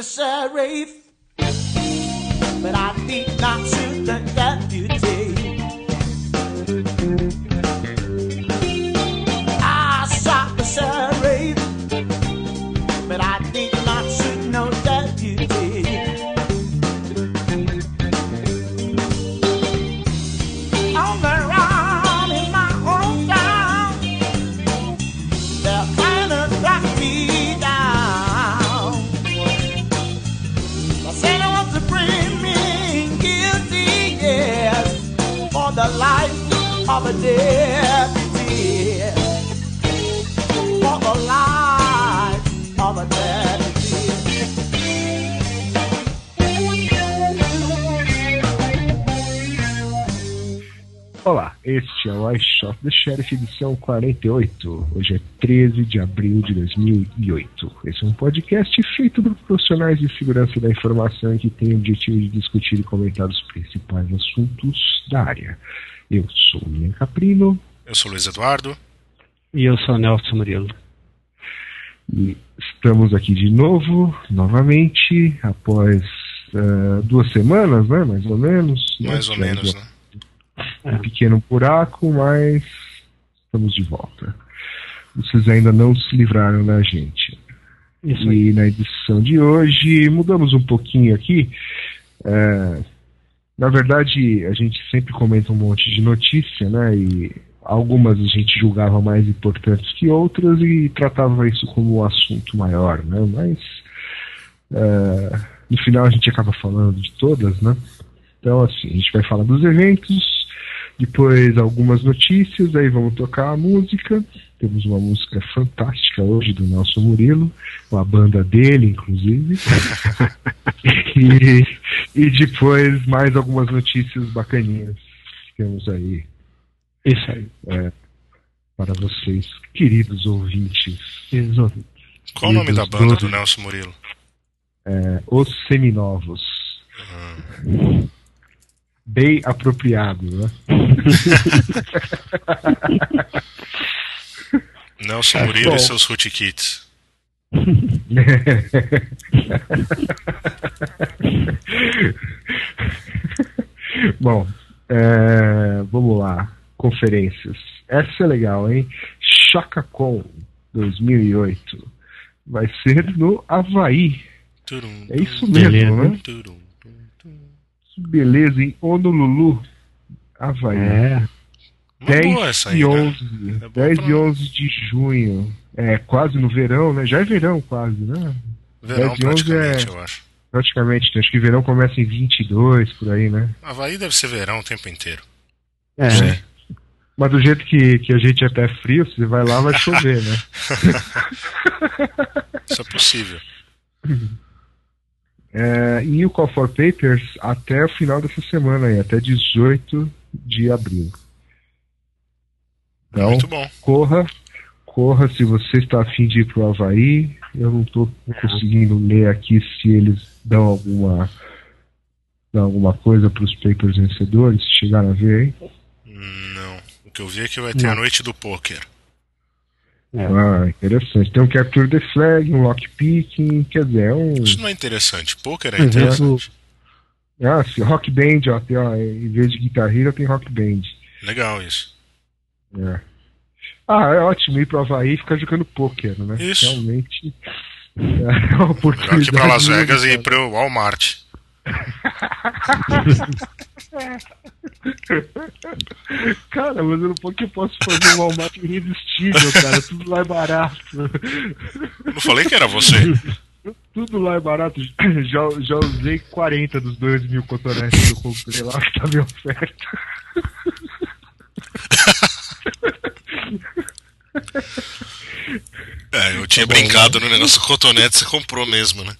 the sheriff, but I did not shoot the deputy. I Olá, este é o iShot The Sheriff edição 48. Hoje é 13 de abril de 2008. Esse é um podcast feito por profissionais de segurança da informação que tem o objetivo de discutir e comentar os principais assuntos da área. Eu sou o Ian Caprino Eu sou o Luiz Eduardo. E eu sou o Nelson Murilo. e estamos aqui de novo, novamente, após eh, duas semanas, né? Mais ou menos. né? Mais ou Tivemos menos, né? um pequeno buraco, mas estamos de volta. Vocês ainda não se livraram da gente. Isso aí. E na edição de hoje mudamos um pouquinho aqui. É, na verdade, a gente sempre comenta um monte de notícia, né? E algumas a gente julgava mais importantes que outras e tratava isso como um assunto maior, né? Mas é, no final a gente acaba falando de todas, né? Então, assim, a gente vai falar dos eventos, depois algumas notícias, aí vamos tocar a música. Temos uma música fantástica hoje do Nelson Murilo, com a banda dele, inclusive. e, e depois mais algumas notícias bacaninhas que temos aí Isso aí. para vocês, queridos ouvintes. Resolvi. Qual o nome da banda do. Nelson Murilo? É, Os Seminovos. Bem apropriado, né? Nelson Murilo bom. e seus Rootkits. Bom, é, vamos lá. Conferências. Essa é legal, hein? ChacaCon 2008. Vai ser no Havaí. Turum, É isso mesmo, Beleza. né? turum, tum, tum. Beleza, em Honolulu, Havaí. É. Uma 10 boa essa aí, e né? 11. É boa 10 pra- e 11 de junho. É quase no verão, né? Já é verão quase, né? Verão 10 11 praticamente, é- eu acho. Praticamente. Acho que verão começa em 22, por aí, né? Havaí deve ser verão o tempo inteiro. É. Sim. Mas do jeito que, que a gente é pé frio, você vai lá, vai chover, né? Isso é possível. É, e o Call for Papers até o final dessa semana aí, até 18 de abril. Então, Muito bom. corra, corra se você está afim de ir pro Havaí. Eu não estou conseguindo ler aqui se eles dão alguma dão alguma coisa para os papers vencedores. Chegaram a ver, hein? Não. O que eu vi é que vai ter a Não. noite do poker. É. Ah, interessante. Tem um Capture the Flag, um Lockpicking, quer dizer, é um. Isso não é interessante. Poker é Uhum. interessante. Ah, sim, Rock Band, ó, tem, ó, em vez de Guitar Hero tem Rock Band. Legal isso. É. Ah, é ótimo ir pro Havaí e ficar jogando pôquer, né? Isso. Realmente. É uma Melhor oportunidade. que ir pra Las. Vegas e ir pro Walmart. Cara, mas eu não eu posso fazer um Walmart irresistível, cara. Tudo lá é barato. Não falei que era você. Tudo lá é barato. Já, já usei 40 dos 2 mil cotonetes que eu comprei lá que tava em oferta. É, eu tinha Tá bom, brincado no negócio do cotonete, você comprou mesmo, né?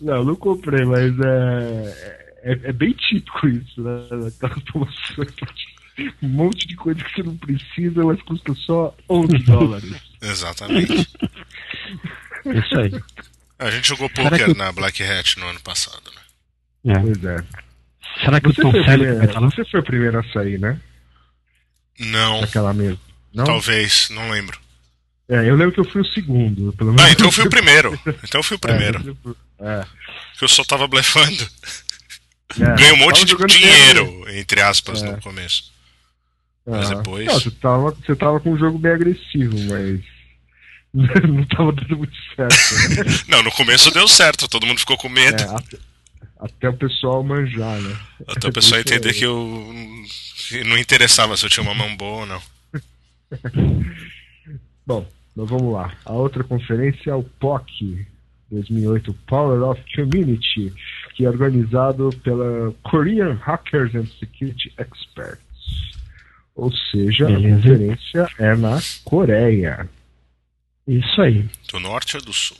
Não, não comprei, mas é, é, é bem típico isso, né? Aquelas promoções. Um monte de coisa que você não precisa, mas custa só 11 dólares. Exatamente. Isso aí. A gente jogou poker que- na Black Hat no ano passado, né? É. Pois é. Será que o Você Tom foi, o Selleck vai estar lá? você foi o primeiro a sair, né? Não, Daquela mesa. Não? talvez, não lembro. É, eu lembro que eu fui o segundo. Pelo menos Ah, então eu fui o primeiro. Então eu fui o primeiro. É, foi- É. Eu só tava blefando. É, Ganhei um monte de dinheiro, entre aspas, É. no começo. Mas Aham. depois- Não, você tava, você tava com um jogo bem agressivo, mas. não tava dando muito certo. Né? Não, no começo deu certo, todo mundo ficou com medo. É, até, até o pessoal manjar, né? Até o pessoal Isso entender que eu que não interessava se eu tinha uma mão boa ou não. Bom, então vamos lá. A outra conferência é o POC 2008, Power of Community, que é organizado pela Korean Hackers and Security Experts. Ou seja, Beleza. a conferência é na Coreia. Isso aí. Do norte ou do sul?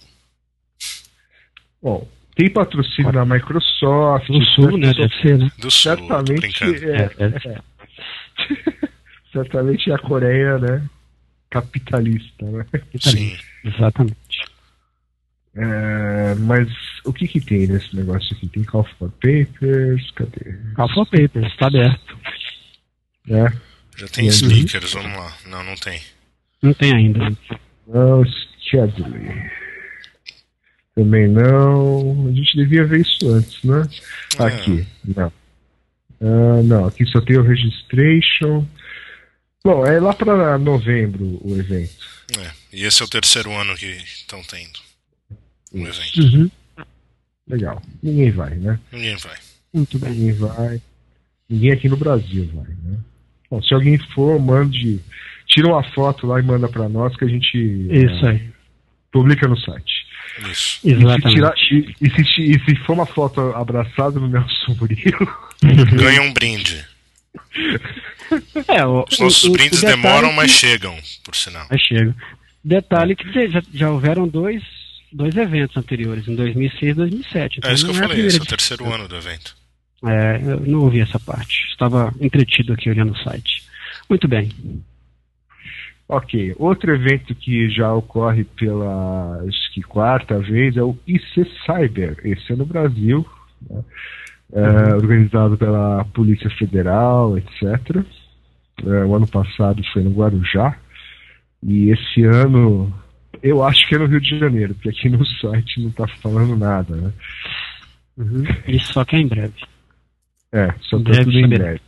Bom, tem patrocínio da Microsoft. Do sul, né? Deve ser, né? Do sul, Certamente é, É, deve ser. certamente é a Coreia, né? Capitalista, né? Sim. Exatamente. É, mas o que que tem nesse negócio aqui? Tem Call for Papers? Cadê? Alpha Papers, está aberto. É, Já tem Uhum. stickers, vamos lá. Não, não tem. Não tem ainda. não, Schedule. Também não. A gente devia ver isso antes, né? É. Aqui, não. Ah, não, aqui só tem o registration. Bom, é lá para novembro o evento. É. E esse é o terceiro ano que estão tendo o evento. Uhum. Legal. Ninguém vai, né? Ninguém vai. Muito bem. Ninguém vai. Ninguém aqui no Brasil vai, né? Bom, se alguém for, mande. Tira uma foto lá e manda para nós que a gente Isso é, aí. publica no site. Isso. E se, Exatamente. tirar, e, e se, e se for uma foto abraçada no Nelson Murilo, Ganha um brinde. É, o, Os nossos o- brindes o demoram, que- mas chegam, por sinal. Mas chega. Detalhe que já, já houveram dois, dois eventos anteriores, em 2006 e 2007. Então É isso que eu é falei, esse é o terceiro ano do evento. É, eu não ouvi essa parte. Estava entretido aqui olhando o site. Muito bem. Ok, outro evento que já ocorre pela acho que quarta vez é o IC Cyber. Esse é no Brasil, né? É, organizado pela Polícia Federal, etc. É, o ano passado foi no Guarujá. E esse ano, eu acho que é no Rio de Janeiro, porque aqui no site não está falando nada, né? Isso só que é em breve. É, só Em tá breve tudo em saberemos. breve.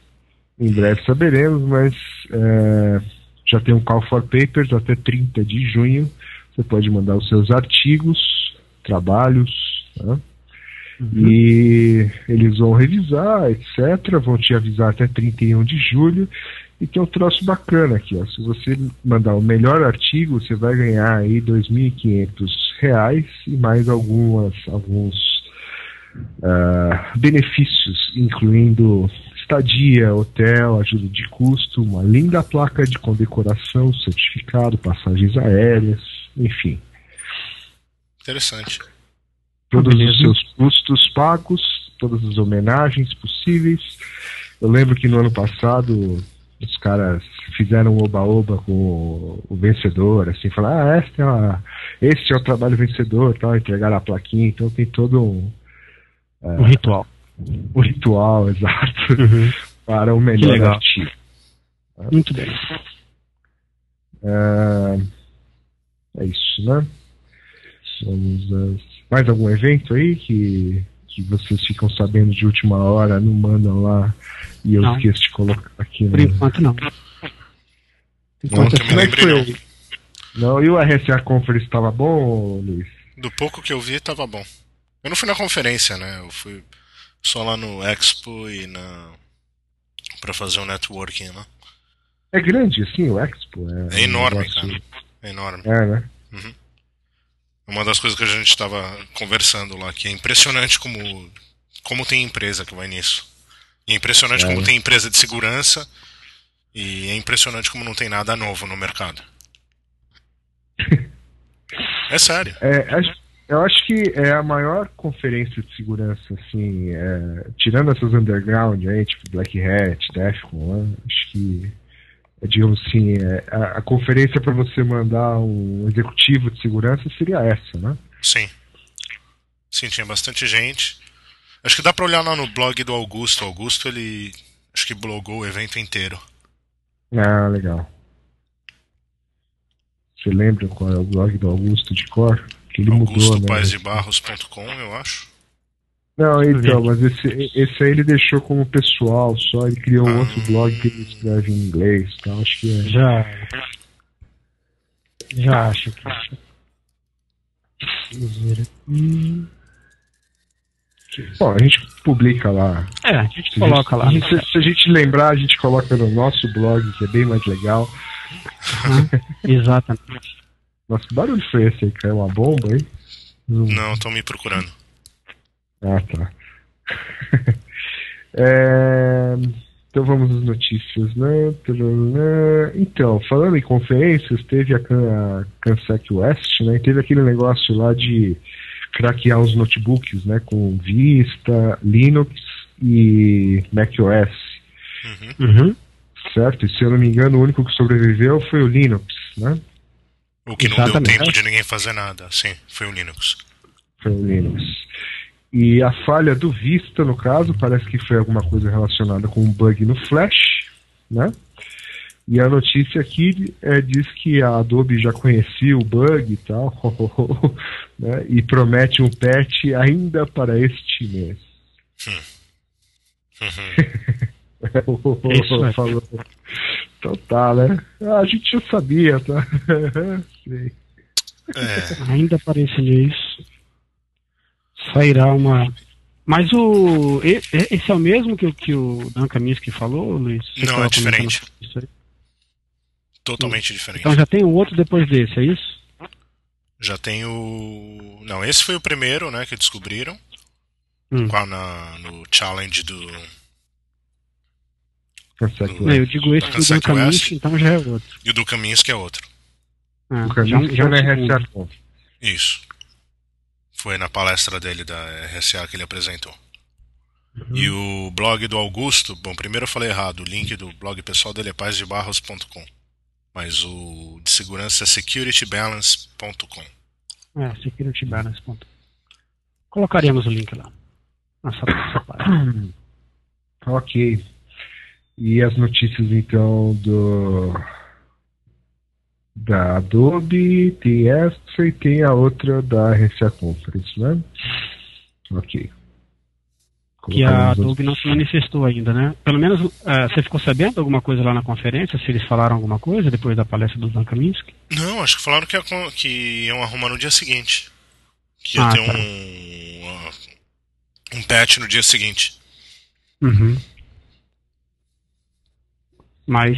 Em breve saberemos, mas é, já tem um Call for Papers até 30 de junho. Você pode mandar os seus artigos, trabalhos, né? E eles vão revisar, etc. Vão te avisar até 31 de julho. E tem um troço bacana aqui, ó. Se você mandar o melhor artigo, você vai ganhar aí 2.500 reais e mais algumas, alguns ah, benefícios, incluindo estadia, hotel, ajuda de custo, uma linda placa de condecoração, certificado, passagens aéreas, enfim, Interessante. Todos beleza. os seus custos pagos, todas as homenagens possíveis. Eu lembro que no ano passado os caras fizeram um oba-oba com o, o vencedor, assim, falaram, ah, esse é, uma, esse é o trabalho vencedor, tal, entregaram a plaquinha, então tem todo um, Um ritual. um ritual exato para o melhor artigo. Muito bem. É, é isso, né? Vamos, eh, mais algum evento aí que, que vocês ficam sabendo de última hora, não mandam lá e eu Não. esqueço de colocar aqui. Por né? enquanto não. Não, Enquanto também assim, lembrei foi- não. Não, e o RSA Conference estava bom, Luiz? Do pouco que eu vi, tava bom. Eu não fui na conferência, né? Eu fui só lá no Expo e na. pra fazer um networking lá. É grande, assim, o Expo? É, É enorme, um negócio- cara. É enorme. É, né? Uma das coisas que a gente estava conversando lá, que é impressionante como, como tem empresa que vai nisso. E é impressionante É. como tem empresa de segurança. E é impressionante como não tem nada novo no mercado. É sério. É, eu acho que é a maior conferência de segurança, assim, é, tirando essas underground aí, tipo Black Hat, Defcon, né, acho que, digamos assim, é, a, a conferência para você mandar um executivo de segurança seria essa, né? Sim. Sim, tinha bastante gente. Acho que dá pra olhar lá no blog do Augusto. Augusto, ele. Acho que blogou o evento inteiro. Ah, legal. Você lembra qual é o blog do Augusto de cor? Que ele mudou, né? Eu acho. Não, então, mas esse, esse aí ele deixou como pessoal só, ele criou um Ah. outro blog que ele escreve em inglês, então acho que é. Já. Já acho que. Vamos ver aqui. Bom, a gente publica lá. É, a gente Se coloca lá. a gente- Se, se a gente lembrar, a gente coloca no nosso blog, que é bem mais legal. Exatamente. Nossa, que barulho foi esse aí? Caiu uma bomba aí? Não. Não, estão me procurando. Ah, tá. É, Então vamos às notícias, né? Então, falando em conferências, teve a, a Cansec West, né? Teve aquele negócio lá de craquear os notebooks, né? Com Vista, Linux e macOS, Uhum. Uhum. certo? E se eu não me engano, o único que sobreviveu foi o Linux, né? O que não Exatamente. deu tempo de ninguém fazer nada. Sim, foi o Linux. Foi o Linux. E a falha do Vista, no caso, parece que foi alguma coisa relacionada com um bug no Flash, né? E a notícia aqui é, diz que a Adobe já conhecia o bug e tal, né? e promete um patch ainda para este mês. Uhum. Isso. Falou. Então tá, né? Ah, a gente já sabia, tá? Sei. É, Ainda para esse mês sairá uma. Mas o. Esse é o mesmo que, o- que o Dan Kaminsky falou, Luiz? Você Não, é diferente. totalmente diferente. Então já tem um outro depois desse, é isso? Já tem o. Não, esse foi o primeiro, né, que descobriram. Hum. Qual na, no challenge do. Não, Não, eu digo esse do Dan. Kaminsky, então já é outro. E o do Kaminsky é outro. Ah, O já, caminho um- que já foi um Conf. Isso. Foi na palestra dele da RSA que ele apresentou. Uhum. E o blog do Augusto, bom, primeiro eu falei errado, o link do blog pessoal dele é paisdebarros.com. Mas o de segurança é securitybalance.com. É, securitybalance.com. Colocaremos o link lá. Nossa, nossa página. Ok. E as notícias então do da Adobe, tem essa e tem a outra da RCA Conference, né? Ok. que a Adobe não se manifestou ainda, né? Pelo menos eh, você ficou sabendo alguma coisa lá na conferência? Se eles falaram alguma coisa depois da palestra do Dan Kaminsky? Não, acho que falaram que, ia que iam arrumar no dia seguinte. Que ia Ah, ter tá. um. uh, um patch no dia seguinte. Uhum. Mas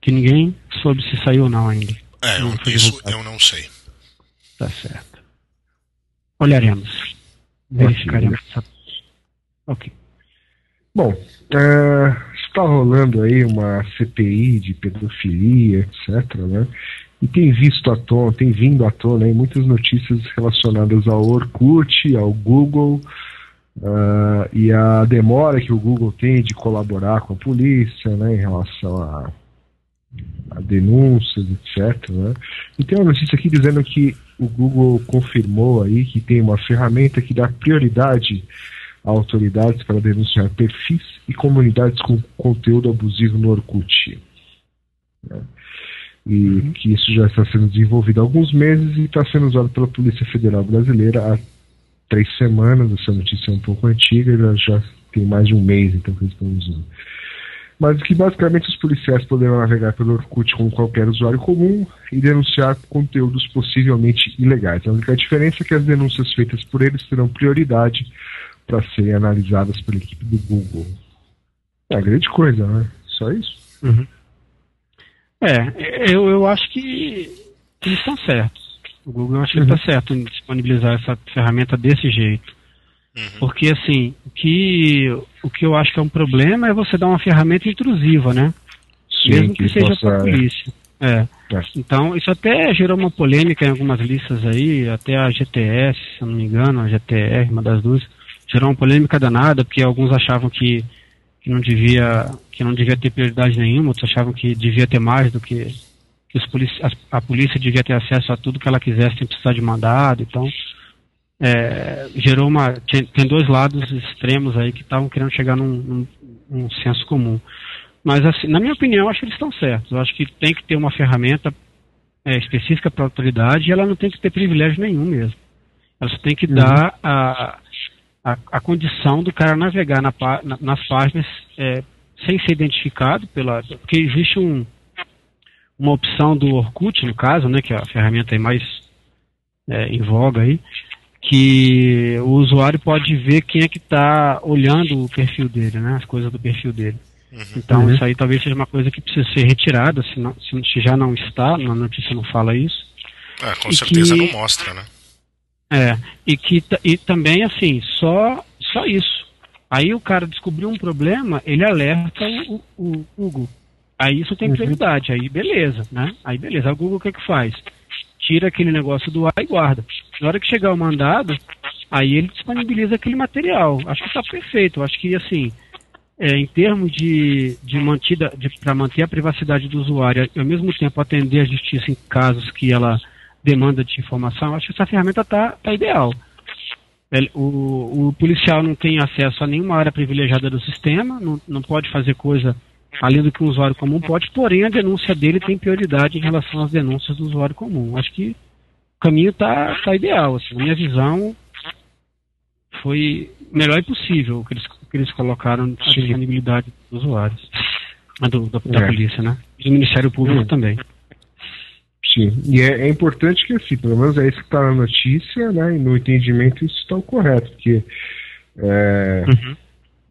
que ninguém soube se saiu ou não ainda. É, Não isso divulgado. eu não sei. Tá certo. Olharemos. Verificaremos. essa- Ok. Bom, é, está rolando aí uma CPI de pedofilia, etc, né? E tem visto à tona, tem vindo à tona aí muitas notícias relacionadas ao Orkut, ao Google, ah, e a demora que o Google tem de colaborar com a polícia, né, em relação a denúncias, etc, né? E tem uma notícia aqui dizendo que o Google confirmou aí que tem uma ferramenta que dá prioridade a autoridades para denunciar perfis e comunidades com conteúdo abusivo no Orkut. né? E que isso já está sendo desenvolvido há alguns meses e está sendo usado pela Polícia Federal Brasileira há três semanas. Essa notícia é um pouco antiga, já, já tem mais de um mês então que eles estão usando. Mas que basicamente os policiais poderão navegar pelo Orkut como qualquer usuário comum e denunciar conteúdos possivelmente ilegais. A única diferença é que as denúncias feitas por eles terão prioridade para serem analisadas pela equipe do Google. É uma grande coisa, né? Só isso. É, eu, eu acho que eles estão certos. O Google eu acho que ele está certo em disponibilizar essa ferramenta desse jeito. Uhum. Porque assim, o que, o que eu acho que é um problema é você dar uma ferramenta intrusiva, né? Mesmo que, seja possa- para a polícia. É. É. Então, isso até gerou uma polêmica em algumas listas aí, até a GTS, se eu não me engano, a GTR, uma das duas, gerou uma polêmica danada, porque alguns achavam que, que, não, devia, que não devia ter prioridade nenhuma, outros achavam que devia ter mais do que, que os polici as- a polícia devia ter acesso a tudo que ela quisesse sem precisar de mandado, então é, gerou uma. Tem, dois lados extremos aí que estavam querendo chegar num, num, num senso comum. Mas, assim, na minha opinião, acho que eles estão certos. Eu acho que tem que ter uma ferramenta é, específica para a autoridade e ela não tem que ter privilégio nenhum mesmo. Ela só tem que uhum. dar a, a, a, condição do cara navegar na, na, nas páginas é, sem ser identificado pela. Porque existe um, uma opção do Orkut, no caso, né, que é a ferramenta mais é, em voga aí, que o usuário pode ver quem é que está olhando o perfil dele, né, as coisas do perfil dele. Uhum. Então uhum. isso aí talvez seja uma coisa que precisa ser retirada, se, não, se já não está, na notícia não fala isso. É, com e certeza que, não mostra, né? É, e que e também assim, só, só isso. Aí o cara descobriu um problema, ele alerta o, o, o Google. Aí isso tem uhum. prioridade, aí beleza, né? Aí beleza, aí o Google o que que faz? Tira aquele negócio do ar e guarda. Na hora que chegar o mandado, aí ele disponibiliza aquele material. Acho que está perfeito. Acho que assim, é, em termos de, de mantida, para manter a privacidade do usuário e ao mesmo tempo atender a justiça em casos que ela demanda de informação, acho que essa ferramenta está tá ideal. O, o, policial não tem acesso a nenhuma área privilegiada do sistema, não, não pode fazer coisa além do que um usuário comum pode, porém a denúncia dele tem prioridade em relação às denúncias do usuário comum. Acho que o caminho está tá ideal. Assim, na minha visão, foi o melhor possível o que eles, que eles colocaram a disponibilidade dos usuários, do, da, da é. polícia, né? E do Ministério Público também. Sim, e é, é, importante que, assim, pelo menos é isso que está na notícia, né, e no entendimento isso está o correto, porque é, uhum.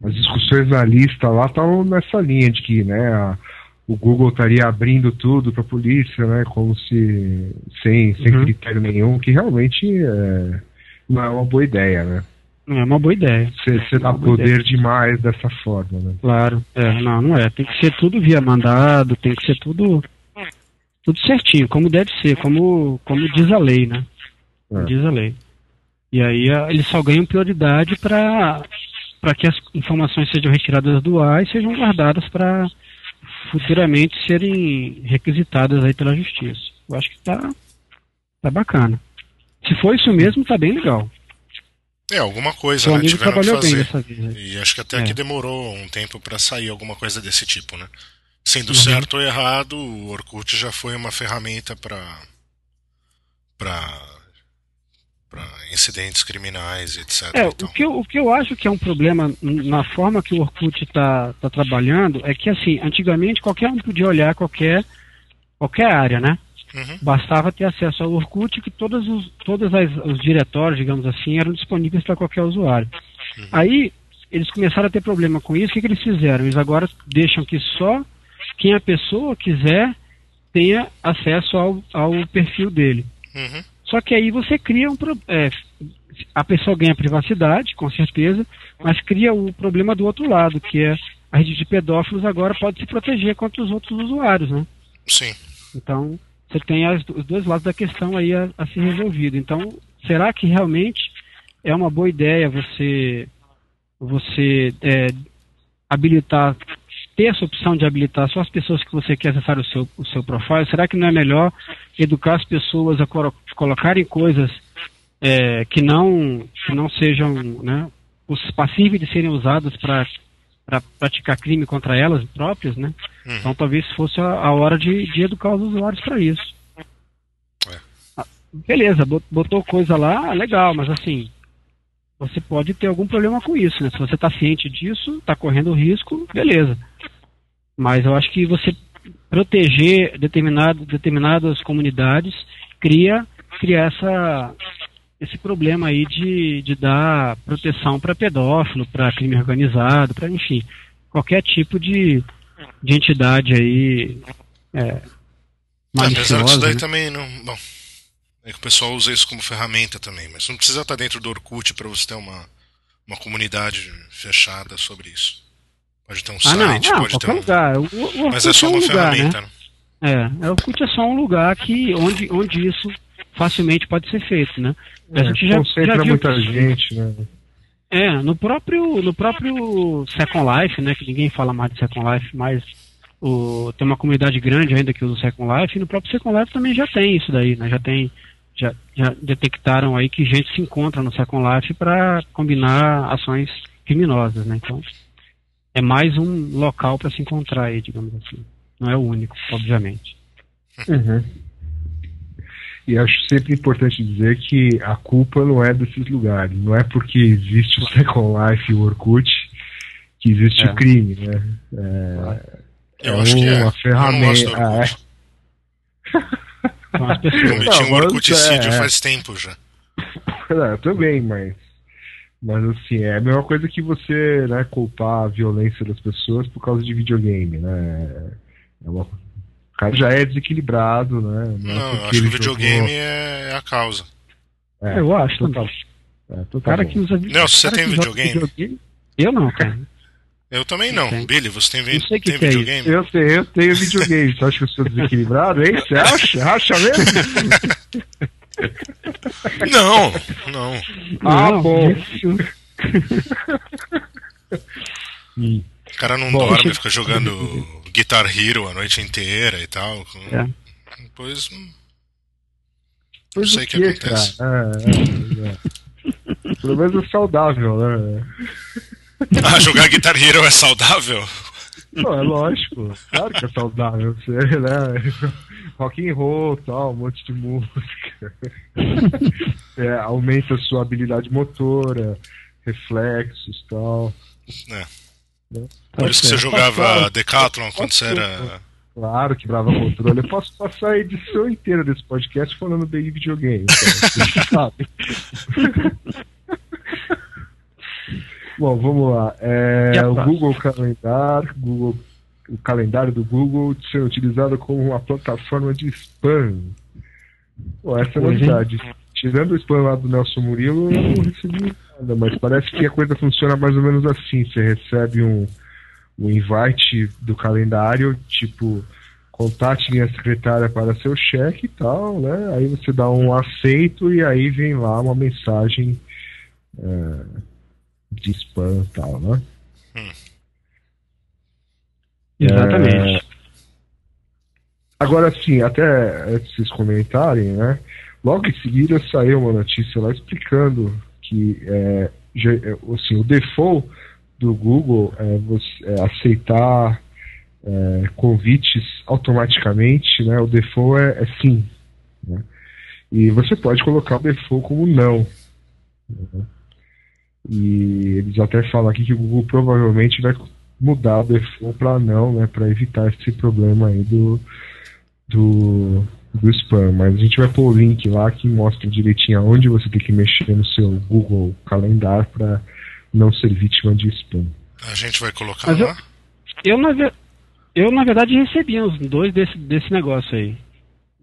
As discussões na lista lá estão nessa linha de que, né, a, o Google estaria abrindo tudo para a polícia, né, como se, sem, sem uhum. critério nenhum, que realmente é, não é uma boa ideia, né. Não é uma boa ideia. Você dá poder ideia. demais dessa forma, né. Claro, é, não, não é, tem que ser tudo via mandado, tem que ser tudo tudo certinho, como deve ser, como, como diz a lei, né? É. Diz a lei. E aí a, eles só ganham prioridade para para que as informações sejam retiradas do ar e sejam guardadas para futuramente serem requisitadas aí pela justiça. Eu acho que tá, tá bacana. Se for isso mesmo, tá bem legal. É, alguma coisa, o né? Tiveram que fazer. Bem dessa vez, E acho que até é. aqui demorou um tempo para sair alguma coisa desse tipo, né? Sendo uhum. certo ou errado, o Orkut já foi uma ferramenta para para incidentes criminais, etc. É, então. o, que eu, o que eu acho que é um problema na forma que o Orkut está tá trabalhando é que, assim, antigamente qualquer um podia olhar qualquer, qualquer área, né? Uhum. Bastava ter acesso ao Orkut que todos os, todos as, os diretórios, digamos assim, eram disponíveis para qualquer usuário. Uhum. Aí eles começaram a ter problema com isso, o que, que eles fizeram? Eles agora deixam que só quem a pessoa quiser tenha acesso ao, ao perfil dele. Uhum. Só que aí você cria um é, a pessoa ganha privacidade, com certeza, mas cria o problema do outro lado, que é a rede de pedófilos agora pode se proteger contra os outros usuários, né? Sim. Então você tem as, os dois lados da questão aí a, a ser resolvido. Então será que realmente é uma boa ideia você você é, habilitar ter essa opção de habilitar só as pessoas que você quer acessar o seu, o seu profile, será que não é melhor educar as pessoas a colocarem coisas é, que, não, que não sejam né, passíveis de serem usadas para praticar crime contra elas próprias, né? Hum. Então talvez fosse a, a hora de, de, educar os usuários para isso. É. Ah, beleza, botou coisa lá, legal, mas assim, você pode ter algum problema com isso, né? Se você está ciente disso, está correndo risco, beleza. Mas eu acho que você proteger determinado, determinadas comunidades cria, cria essa, esse problema aí de, de dar proteção para pedófilo, para crime organizado, para enfim, qualquer tipo de, de entidade aí é. Apesar disso daí né? também não. Bom, é que o pessoal usa isso como ferramenta também, mas não precisa estar dentro do Orkut para você ter uma, uma comunidade fechada sobre isso. Pode ter um ah, site, não. pode ter um. Lugar. O, o mas é só é um uma lugar, ferramenta, né? né? É, o Orkut é só um lugar que, onde, onde isso facilmente pode ser feito, né? É, a gente já, já viu muita gente, né? É, no próprio, no próprio Second Life, né? Que ninguém fala mais de Second Life, mas o, tem uma comunidade grande ainda que usa o Second Life, e no próprio Second Life também já tem isso daí, né? Já tem já, já detectaram aí que gente se encontra no Second Life para combinar ações criminosas, né? Então, é mais um local para se encontrar aí, digamos assim. Não é o único, obviamente. Uhum. E acho sempre importante dizer que a culpa não é desses lugares. Não é porque existe o Second Life e o Orkut que existe é. o crime, né? É, eu é acho que é. uma ferramenta. Ah, é. Cometi um orcuticídio é, faz tempo já. É, eu também, mas. Mas assim, é a mesma coisa que você né, culpar a violência das pessoas por causa de videogame, né? É uma, o cara já é desequilibrado, né? Não, não eu acho que o videogame jogou... é a causa. É, eu acho, total. É, total. cara que usa Não, se você tem videogame... videogame... Eu não, cara. Eu também não. Tem. Billy, você tem, vi tem videogame? É eu tenho, eu tenho videogame. Você acha que eu sou desequilibrado, hein? Você acha? Acha mesmo? Não, não. Ah, bom. o cara não bom, dorme, fica jogando Guitar Hero a noite inteira e tal. É. Depois. Não sei o que, que acontece. É, é, é. Pelo menos é saudável, né? Ah, jogar Guitar Hero é saudável? Não, é lógico. Claro que é saudável. Você, né? Rock and roll, tal, um monte de música. É, aumenta a sua habilidade motora, reflexos tal. É. Né? Por isso que você jogava Decathlon quando você era. Claro, quebrava controle. Eu posso passar a edição inteira desse podcast falando bem de videogame. Então, sabe? Bom, vamos lá. É, o Google Calendar, Google, o calendário do Google ser utilizado como uma plataforma de spam. Pô, essa é novidade. Tirando o spam lá do Nelson Murilo, eu não recebi nada, mas parece que a coisa funciona mais ou menos assim. Você recebe um, um invite do calendário, tipo, contate minha secretária para seu cheque e tal, né? Aí você dá um aceito e aí vem lá uma mensagem. É, de spam e tal, né? Hum. Exatamente. É... Agora sim, até antes de vocês comentarem, né? Logo em seguida saiu uma notícia lá explicando que é, é, assim, o default do Google é você é aceitar é, convites automaticamente, né? O default é, é sim. Né? E você pode colocar o default como não. Né? E eles até falam aqui que o Google provavelmente vai mudar o default para não, né, para evitar esse problema aí do, do, do spam. Mas a gente vai pôr o link lá que mostra direitinho aonde você tem que mexer no seu Google Calendar para não ser vítima de spam. A gente vai colocar Mas lá? Eu, eu, na, eu, na verdade, recebi uns dois desse, desse negócio aí.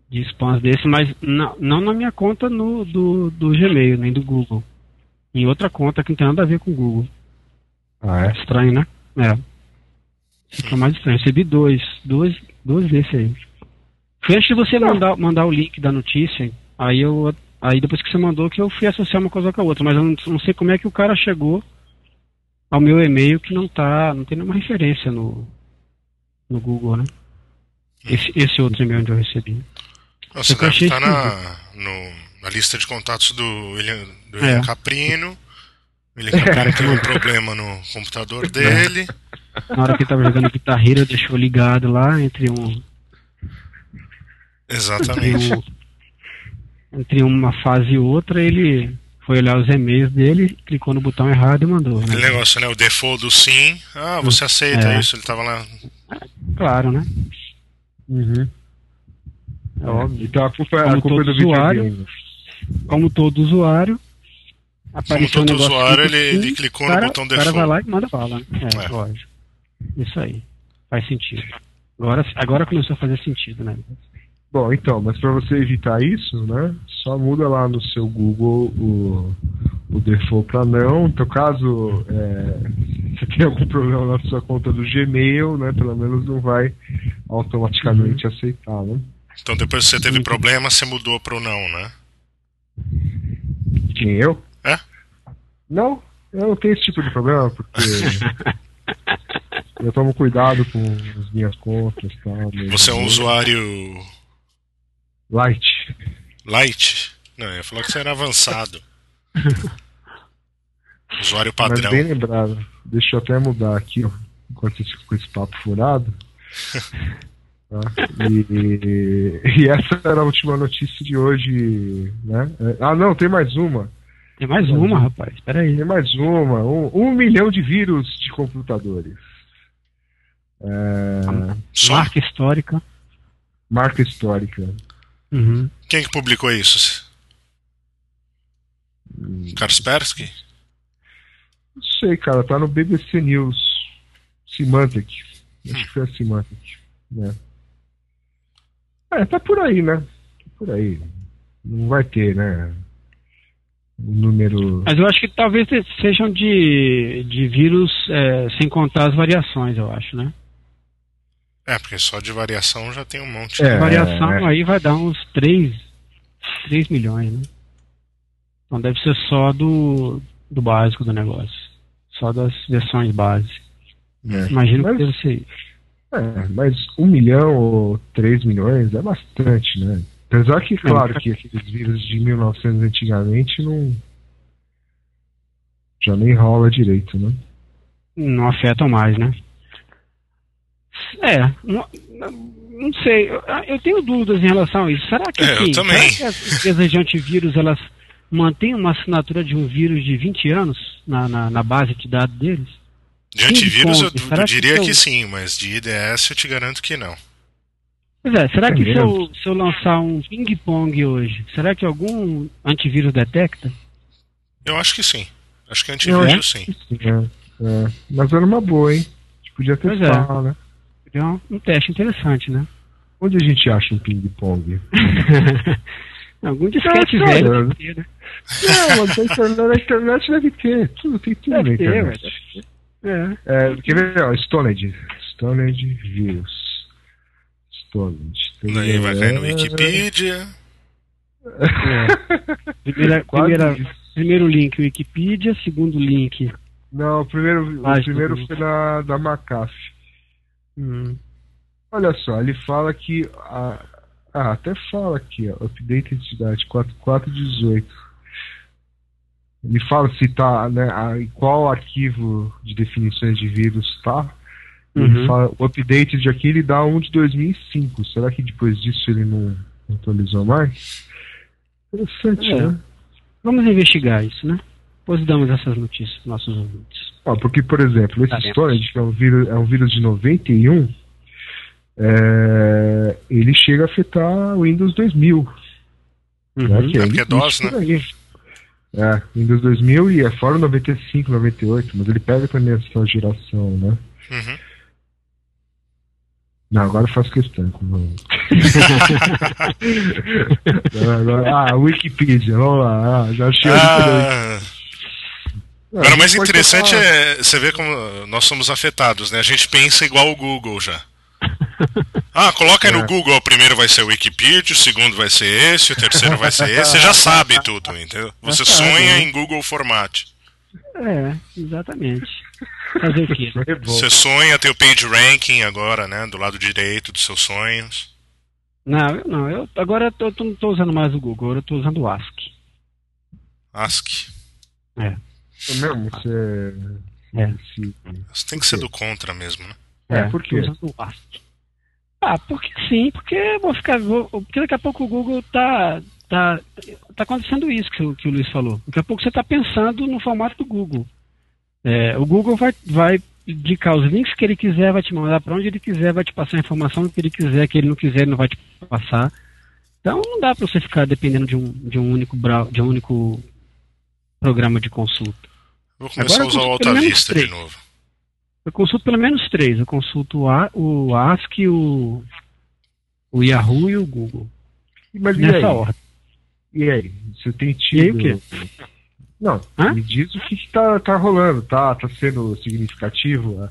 De spams desse, mas não, não na minha conta no, do, do Gmail, nem do Google em outra conta que não tem nada a ver com o Google. Ah, é? Estranho, né? É. Fica mais estranho. Recebi dois, dois, dois desses aí. Foi antes de você mandar, mandar o link da notícia, aí eu. Aí depois que você mandou que eu fui associar uma coisa com a outra, mas eu não, não sei como é que o cara chegou ao meu e-mail que não tá. não tem nenhuma referência no, no Google, né? Esse, esse outro e-mail onde eu recebi. Nossa, deve tá na, no, na lista de contatos do William, do William é. Caprino. O William Caprino teve um problema no computador é. dele. Na hora que ele tava jogando guitarreira, deixou ligado lá entre um. Exatamente. Entre, um, entre uma fase e outra, ele foi olhar os e-mails dele, clicou no botão errado e mandou. Né? Aquele negócio, né? O default do sim. Ah, você aceita é. isso? Ele tava lá. Claro, né? Uhum. É óbvio. Então a culpa, como a culpa é do usuário, Como todo usuário, como todo um usuário, ele, ele, clicou cara, no botão default. O cara vai lá e manda bala. Né? É, é, lógico. Isso aí. Faz sentido. Agora, agora começou a fazer sentido, né? Bom, então, mas para você evitar isso, né? Só muda lá no seu Google o, o default para não. Então, caso é, você tenha algum problema na sua conta do Gmail, né? Pelo menos não vai automaticamente uhum. aceitar, né? Então depois que você teve problema, você mudou pro não, né? Quem, eu? Não, eu não tenho esse tipo de problema, porque eu tomo cuidado com as minhas contas e tal. Você é um usuário. Light. Light? Não, eu ia falar que você era avançado. usuário padrão. Mas bem lembrado. Deixa eu até mudar aqui, ó, enquanto esse, com esse papo furado. Ah, e, e, essa era a última notícia de hoje, né? Ah, não, tem mais uma. Tem mais uma, rapaz. Espera aí. Tem mais uma. Um, um, milhão de vírus de computadores. É... Marca histórica. Marca histórica. Uhum. Quem que publicou isso? Hum. Kaspersky? Não sei, cara. Tá no BBC News. Symantec. Acho hum. que foi a Symantec. Né? É, tá por aí, né? Tá por aí. Não vai ter, né? O número. Mas eu acho que talvez sejam de, de vírus é, sem contar as variações, eu acho, né? É, porque só de variação já tem um monte. É, de variação é. aí vai dar uns 3, 3 milhões, né? Então deve ser só do, do básico do negócio. Só das versões base. É. Imagino mas, que deve ser isso. É, mas um milhão ou três milhões é bastante, né? Apesar que, claro, que aqueles vírus de 1900 antigamente não. já nem rola direito, né? Não afetam mais, né? É, não, não sei. Eu, eu, tenho dúvidas em relação a isso. Será que, é, sim, será que as empresas de antivírus elas mantêm uma assinatura de um vírus de 20 anos na, na, na base de dados deles? De antivírus eu, eu diria que, que, sim, mas de IDS eu te garanto que não. Pois é, será é que se eu, se eu, lançar um ping-pong hoje, será que algum antivírus detecta? Eu acho que sim. Acho que antivírus é? sim. É, é. Mas era uma boa, hein? A gente podia testar, pois é. né? Seria um, um teste interessante, né? Onde a gente acha um ping-pong? Algum disquete ah, velho. Né? Não, mas na internet, na internet deve ter. Tudo, tem tudo deve na internet. Ter, é. é quer ver? Ó, Stoned. Stoned vírus. Stoned. Daí vai cair no Wikipedia. É. Primeira, primeira, primeiro link Wikipedia, segundo link. Não, o primeiro, o primeiro foi na, da McAfee. Hum. Olha só, ele fala que. A, ah, até fala aqui, ó, update de cidade 4418. Ele fala se tá, né, qual arquivo de definições de vírus está. Uhum. Fala, o update de aqui ele dá um de 2005. Será que depois disso ele não atualizou mais? Interessante, é. né? Vamos investigar isso, né? Depois damos essas notícias para nossos ouvintes. Ah, porque, por exemplo, esse storage, que é um vírus, é um vírus de 91, é, ele chega a afetar o Windows 2000. Uhum. Né, que é, é porque é DOS, né? Aí. É, Windows 2000 e é fora 95, 98, mas ele pega também essa geração, né? Uhum. Não, agora eu faço questão. ah, Wikipedia, vamos lá. Ah, já achei. Ah. Agora, o mais interessante é você ver como nós somos afetados, né? A gente pensa igual o Google já. Ah, coloca aí é. no Google, o primeiro vai ser o Wikipedia, o segundo vai ser esse, o terceiro vai ser esse, você já sabe tudo, entendeu? Você sonha em Google Format. É, exatamente. Fazer o quê? Você sonha ter o page ranking agora, né? Do lado direito dos seus sonhos. Não, eu não. Eu, agora eu tô, tô, não estou usando mais o Google, eu estou usando o Ask. Ask? É. É mesmo? Você. É. Você tem que ser do contra mesmo, né? É, é por quê? Usando o Ask. Ah, porque sim, porque vou ficar. Vou, porque daqui a pouco o Google tá. Tá, tá acontecendo isso que, que o Luiz falou. Daqui a pouco você está pensando no formato do Google. É, o Google vai, vai indicar os links que ele quiser, vai te mandar para onde ele quiser, vai te passar a informação que ele quiser, que ele não quiser, ele não vai te passar. Então não dá para você ficar dependendo de um, de um único de um único programa de consulta. Vou começar Agora, a usar o Alta Vista de novo. Eu consulto pelo menos três. Eu consulto o, A, o Ask, o, o Yahoo e o Google. Mas Nessa e ordem. E aí? Você tem tido. E aí o quê? Não, Hã? me diz o que, está tá, rolando, tá? Tá sendo significativo?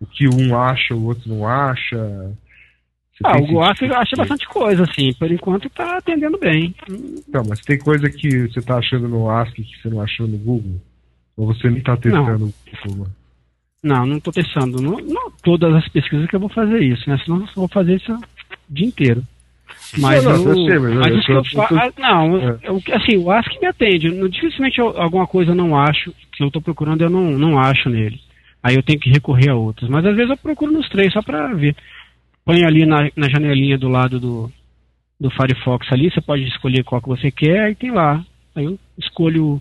O que um acha, o outro não acha? Você ah, o Google acha bastante coisa, assim. Por enquanto tá atendendo bem. Não, mas tem coisa que você tá achando no Ask que você não achou no Google? Ou você não tá testando o Google? Não, não estou testando. Não, não, todas as pesquisas que eu vou fazer isso, né? Senão eu vou fazer isso o dia inteiro. Mas não, não, eu, eu sei, mas, mas eu, que eu, faço. Ah, não, é. eu, assim, o Ask me atende. Dificilmente eu, alguma coisa eu não acho, que eu estou procurando, eu não, não acho nele. Aí eu tenho que recorrer a outros. Mas às vezes eu procuro nos três só para ver. põe ali na, na janelinha do lado do, do Firefox ali, você pode escolher qual que você quer, e tem lá. Aí eu escolho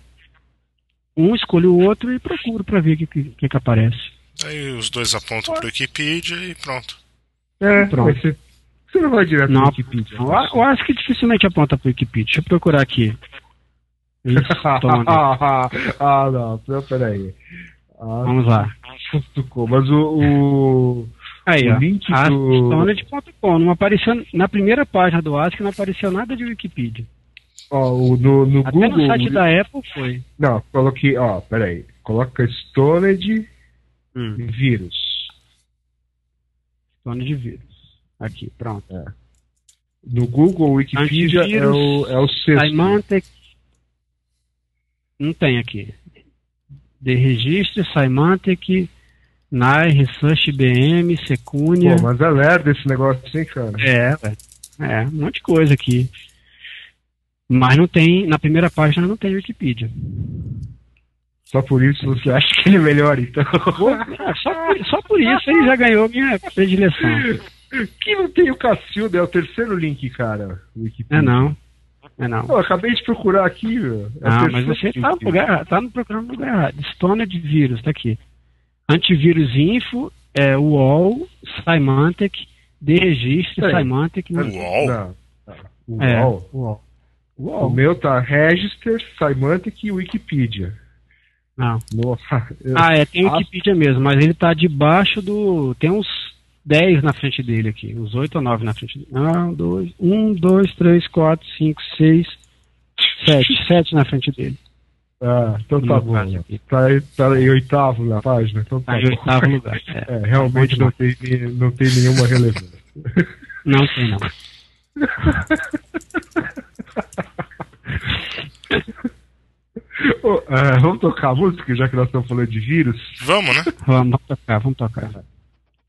um, escolho o outro e procuro para ver o que, que, que, aparece. Aí os dois apontam para o Wikipedia e pronto. É, pronto. Você não vai direto para o Wikipedia. Eu, eu acho que dificilmente aponta para o Wikipedia. Deixa eu procurar aqui. ah, não, não peraí. Ah, Vamos lá. Mas o, o, Aí, o link ó, do... Stoned.com. Não apareceu, na primeira página do ASCII não apareceu nada de Wikipedia. Ó, no, no Até Google... no site da Apple foi. Não, coloquei, ó, peraí. Coloca Stoned hum. vírus. Stoned vírus. Aqui, pronto. É. No Google, Wikipedia é o, é o sexto. Symantec... Não tem aqui. De registro, Symantec, NAI, Research IBM, Secunha. Pô, mas é lerdo esse negócio assim, cara. É, é, um monte de coisa aqui. Mas não tem, na primeira página não tem Wikipedia. Só por isso você acha que ele é melhor, então? É, só, por, só por isso ele já ganhou minha predileção. Que não tem o Cacilda, é o terceiro link, cara. Wikipedia. É não. É não. Eu acabei de procurar aqui, velho. É ah, mas você tá no, lugar, tá no no lugar errado. Stone de vírus, tá aqui. Antivírus Info, é, UOL, Symantec, de registro, Symantec. Não. UOL? Não. UOL? É, UOL. Uou. O meu tá Register, Symantec e Wikipedia. Não. Nossa. Ah, é, tem Wikipedia mesmo, mas ele tá debaixo do. Tem uns 10 na frente dele aqui. Uns 8 ou 9 na frente dele. Um, dois, um, dois, três, quatro, cinco, seis, sete. sete na frente dele. Ah, então tá bom. Tá, tá em oitavo na página. Então tá, tá em oitavo lugar. É, é realmente não tem, não tem nenhuma relevância. Não tem, não. oh, uh, vamos tocar a música, já que nós estamos falando de vírus? Vamos, né? Vamos tocar, vamos tocar.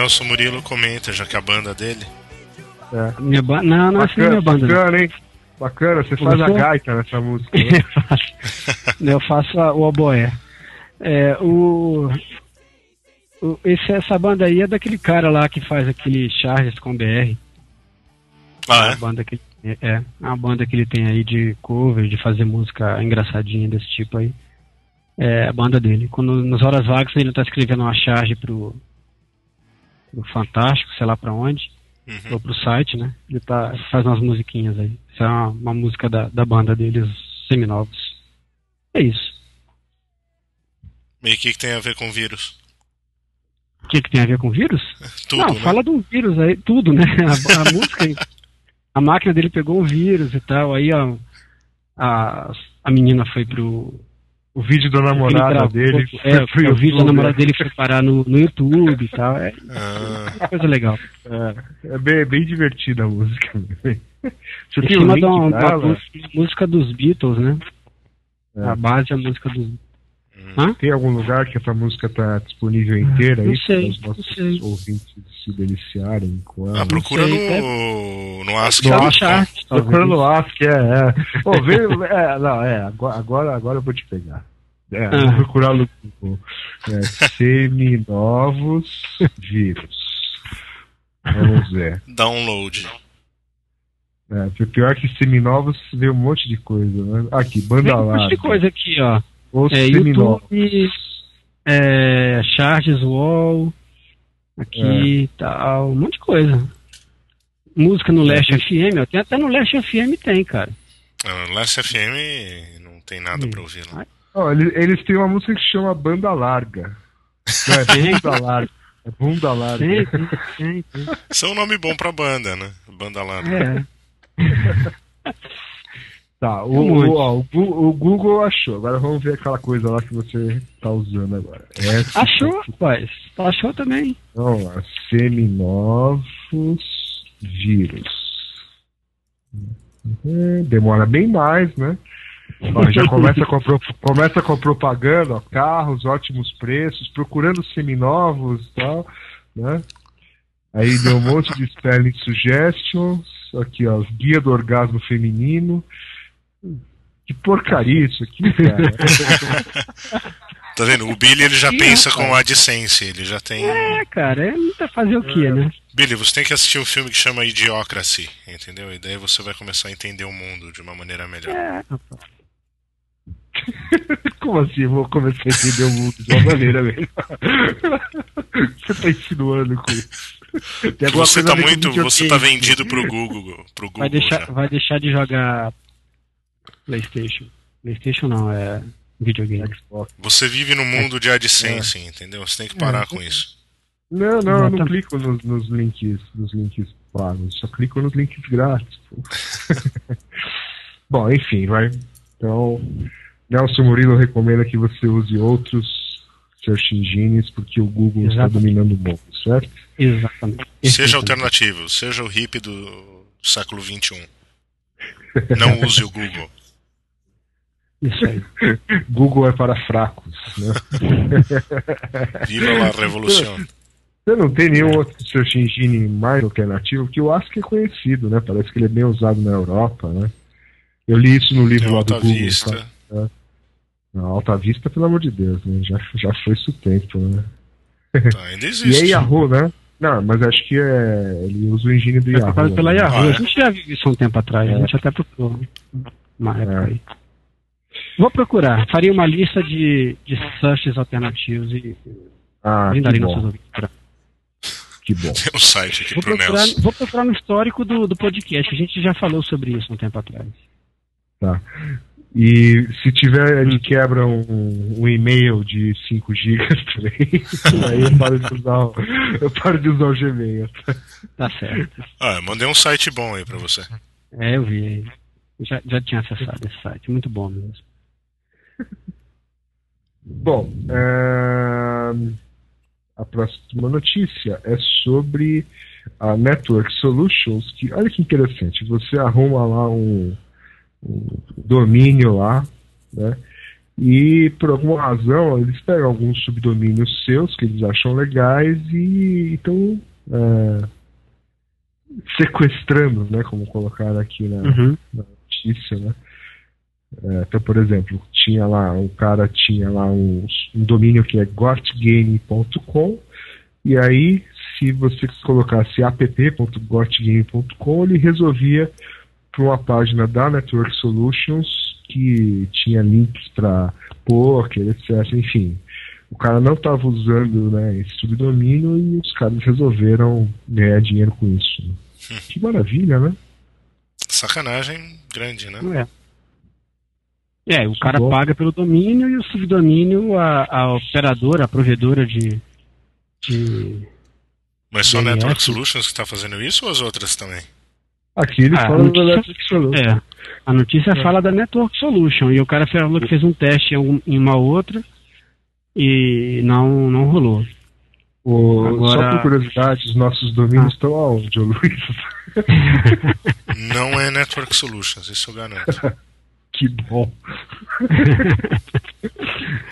Nelson Murilo comenta, já que a banda dele. É. Minha ba... Não, não é assim minha banda. Bacana, hein? Bacana, você faz a gaita nessa música. Né? eu faço o oboé. É, o, o, esse, essa banda aí é daquele cara lá que faz aquele Charles com BR. Ah, é? A banda que, é, é uma banda que ele tem aí de cover, de fazer música engraçadinha desse tipo aí. É a banda dele. Quando nas horas vagas ele tá escrevendo uma charge pro, pro Fantástico, sei lá pra onde, uhum. ou pro site, né? Ele tá, faz umas musiquinhas aí. Isso é uma, uma música da, da banda deles, seminovos. É isso. E o que, que tem a ver com vírus? O que, que tem a ver com vírus? tudo, Não, né? fala do vírus aí, tudo, né? A, a música, a máquina dele pegou um vírus e tal, aí a, a, a menina foi pro, o vídeo da namorada dele. É, foi o vídeo da namorada dele foi parar no, no YouTube e tal. É ah. coisa legal. É, é bem, bem divertida a música. Você tem um uma, uma, música dos Beatles, né? É. A base é a música dos Hã? Tem algum lugar que essa música está disponível inteira aí para os nossos ouvintes se deliciarem com ela? Ah, procura sei, no, é... no Ask. No Ask, procura no Ask, é. é. Oh, vê, é não, é, agora, agora eu vou te pegar. É, ah. Vou procurar no Google. É, seminovos vírus. Vamos ver. Download. É, pior que seminovos vê um monte de coisa, né? Aqui, banda lá. Um monte de coisa aqui, ó. Os é, seminovos. YouTube, é, Charges Wall, aqui é. tal, um monte de coisa. Música no Leste FM, ó, tem até no Leste FM tem, cara. Ah, no Leste FM não tem nada Sim. pra ouvir, não. Oh, eles, eles têm uma música que chama Banda Larga. Não, é Bunda Larga. É Bunda Larga. Sim, sim, sim. Isso é um nome bom pra banda, né? Banda Larga. É. Tá, o, o, ó, o, Google achou. Agora vamos ver aquela coisa lá que você tá usando agora. Essa achou, rapaz. Achou também. Vamos lá. Seminovos vírus. Uhum, demora bem mais, né? Ó, já começa com, a, começa com a propaganda, ó, carros, ótimos preços, procurando seminovos e tal, né? Aí deu um monte de spelling suggestions, aqui ó, guia do orgasmo feminino, que porcaria isso aqui, cara. tá vendo? O Billy ele já pensa com a AdSense, ele já tem. É, cara, é tá fazer o que, é. né? Billy, você tem que assistir um filme que chama Idiocracy, entendeu? E daí você vai começar a entender o mundo de uma maneira melhor. É, Como assim? Vou começar a entender o mundo de uma maneira melhor. você tá insinuando com isso? Você tá muito. Você tá vendido pro Google. Pro Google vai, deixar, vai deixar de jogar PlayStation. PlayStation não, é videogame. Você vive no mundo de AdSense, é. entendeu? Você tem que parar é. com isso. Não, não, eu não clico nos, nos, links, nos links pagos, só clico nos links grátis. Bom, enfim, vai. Então, Nelson Murilo recomenda que você use outros search engines porque o Google Exatamente. está dominando o mundo, certo? Exatamente. Seja alternativo, seja o hippie do século XXI. Não use o Google. Isso aí. Google é para fracos. Né? Viva a revolução. Você não tem nenhum outro search engine mais alternativo, que o Ask é conhecido, né? Parece que ele é bem usado na Europa, né? Eu li isso no livro tem lá do Google. Vista. Tá? É. Alta Vista, pelo amor de Deus, né? Já, já foi isso tempo, né? Tá, ainda existe. e é Yahoo, né? Não, mas acho que é, ele usa o engine do é Yahoo. É pela Yahoo. Ah, é? A gente já viu isso um tempo atrás, é. a gente até procurou uma época é. aí. Vou procurar. Faria uma lista de, de searches alternativos e ah, brindaria nossos ouvintes. Que bom. Tem um site aqui vou pro procurar, Nelson. Vou procurar no histórico do, do podcast. A gente já falou sobre isso um tempo atrás. Tá. E se tiver de quebra um, um e-mail de 5 GB também, aí eu paro de usar o, eu paro de usar o Gmail. Tá certo. Ah, mandei um site bom aí pra você. É, eu vi. Já, já tinha acessado esse site, muito bom mesmo. Bom, é... a próxima notícia é sobre a Network Solutions, que olha que interessante, você arruma lá um, um domínio lá, né? E por alguma razão eles pegam alguns subdomínios seus que eles acham legais e estão é, sequestrando, né? Como colocar aqui na, uhum. na notícia, né? É, então, por exemplo, tinha lá, o cara tinha lá um, um domínio que é gotgame.com e aí, se você colocasse app.gotgame.com, ele resolvia para uma página da Network Solutions que tinha links para poker, etc. Enfim, o cara não estava usando né, esse subdomínio e os caras resolveram ganhar dinheiro com isso. Que maravilha, né? Sacanagem grande, né? É. É, o cara Bom. paga pelo domínio e o subdomínio, a, a operadora, a provedora de. de Mas só a Network Solutions que está fazendo isso ou as outras também? Aqui ele ah, fala notícia, da Network Solutions. É, a notícia é. fala da Network Solution e o cara falou que fez um teste em, em uma outra e não, não rolou. O, Agora... Só por curiosidade, os nossos domínios ah. estão aonde, Luiz? não é Network Solutions, isso eu garanto. Que bom.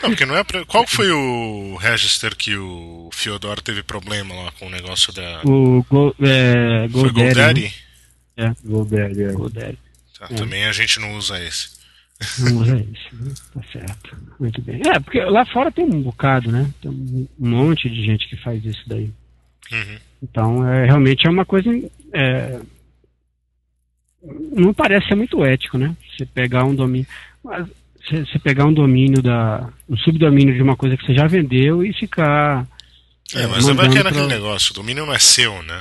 Não, porque não é pra... Qual foi o register que o Fyodor teve problema lá com o negócio da. O Go, é, Go foi GoDaddy? Né? É. GoDaddy, é. Tá, é. Também a gente não usa esse. Não usa esse, né? tá certo. Muito bem. É, porque lá fora tem um bocado, né? Tem um monte de gente que faz isso daí. Uhum. Então, é, realmente é uma coisa. É, não parece ser muito ético, né? Você pegar um domínio. Você pegar um domínio da. um subdomínio de uma coisa que você já vendeu e ficar. É, mas você vai querer aquele negócio, o domínio não é seu, né?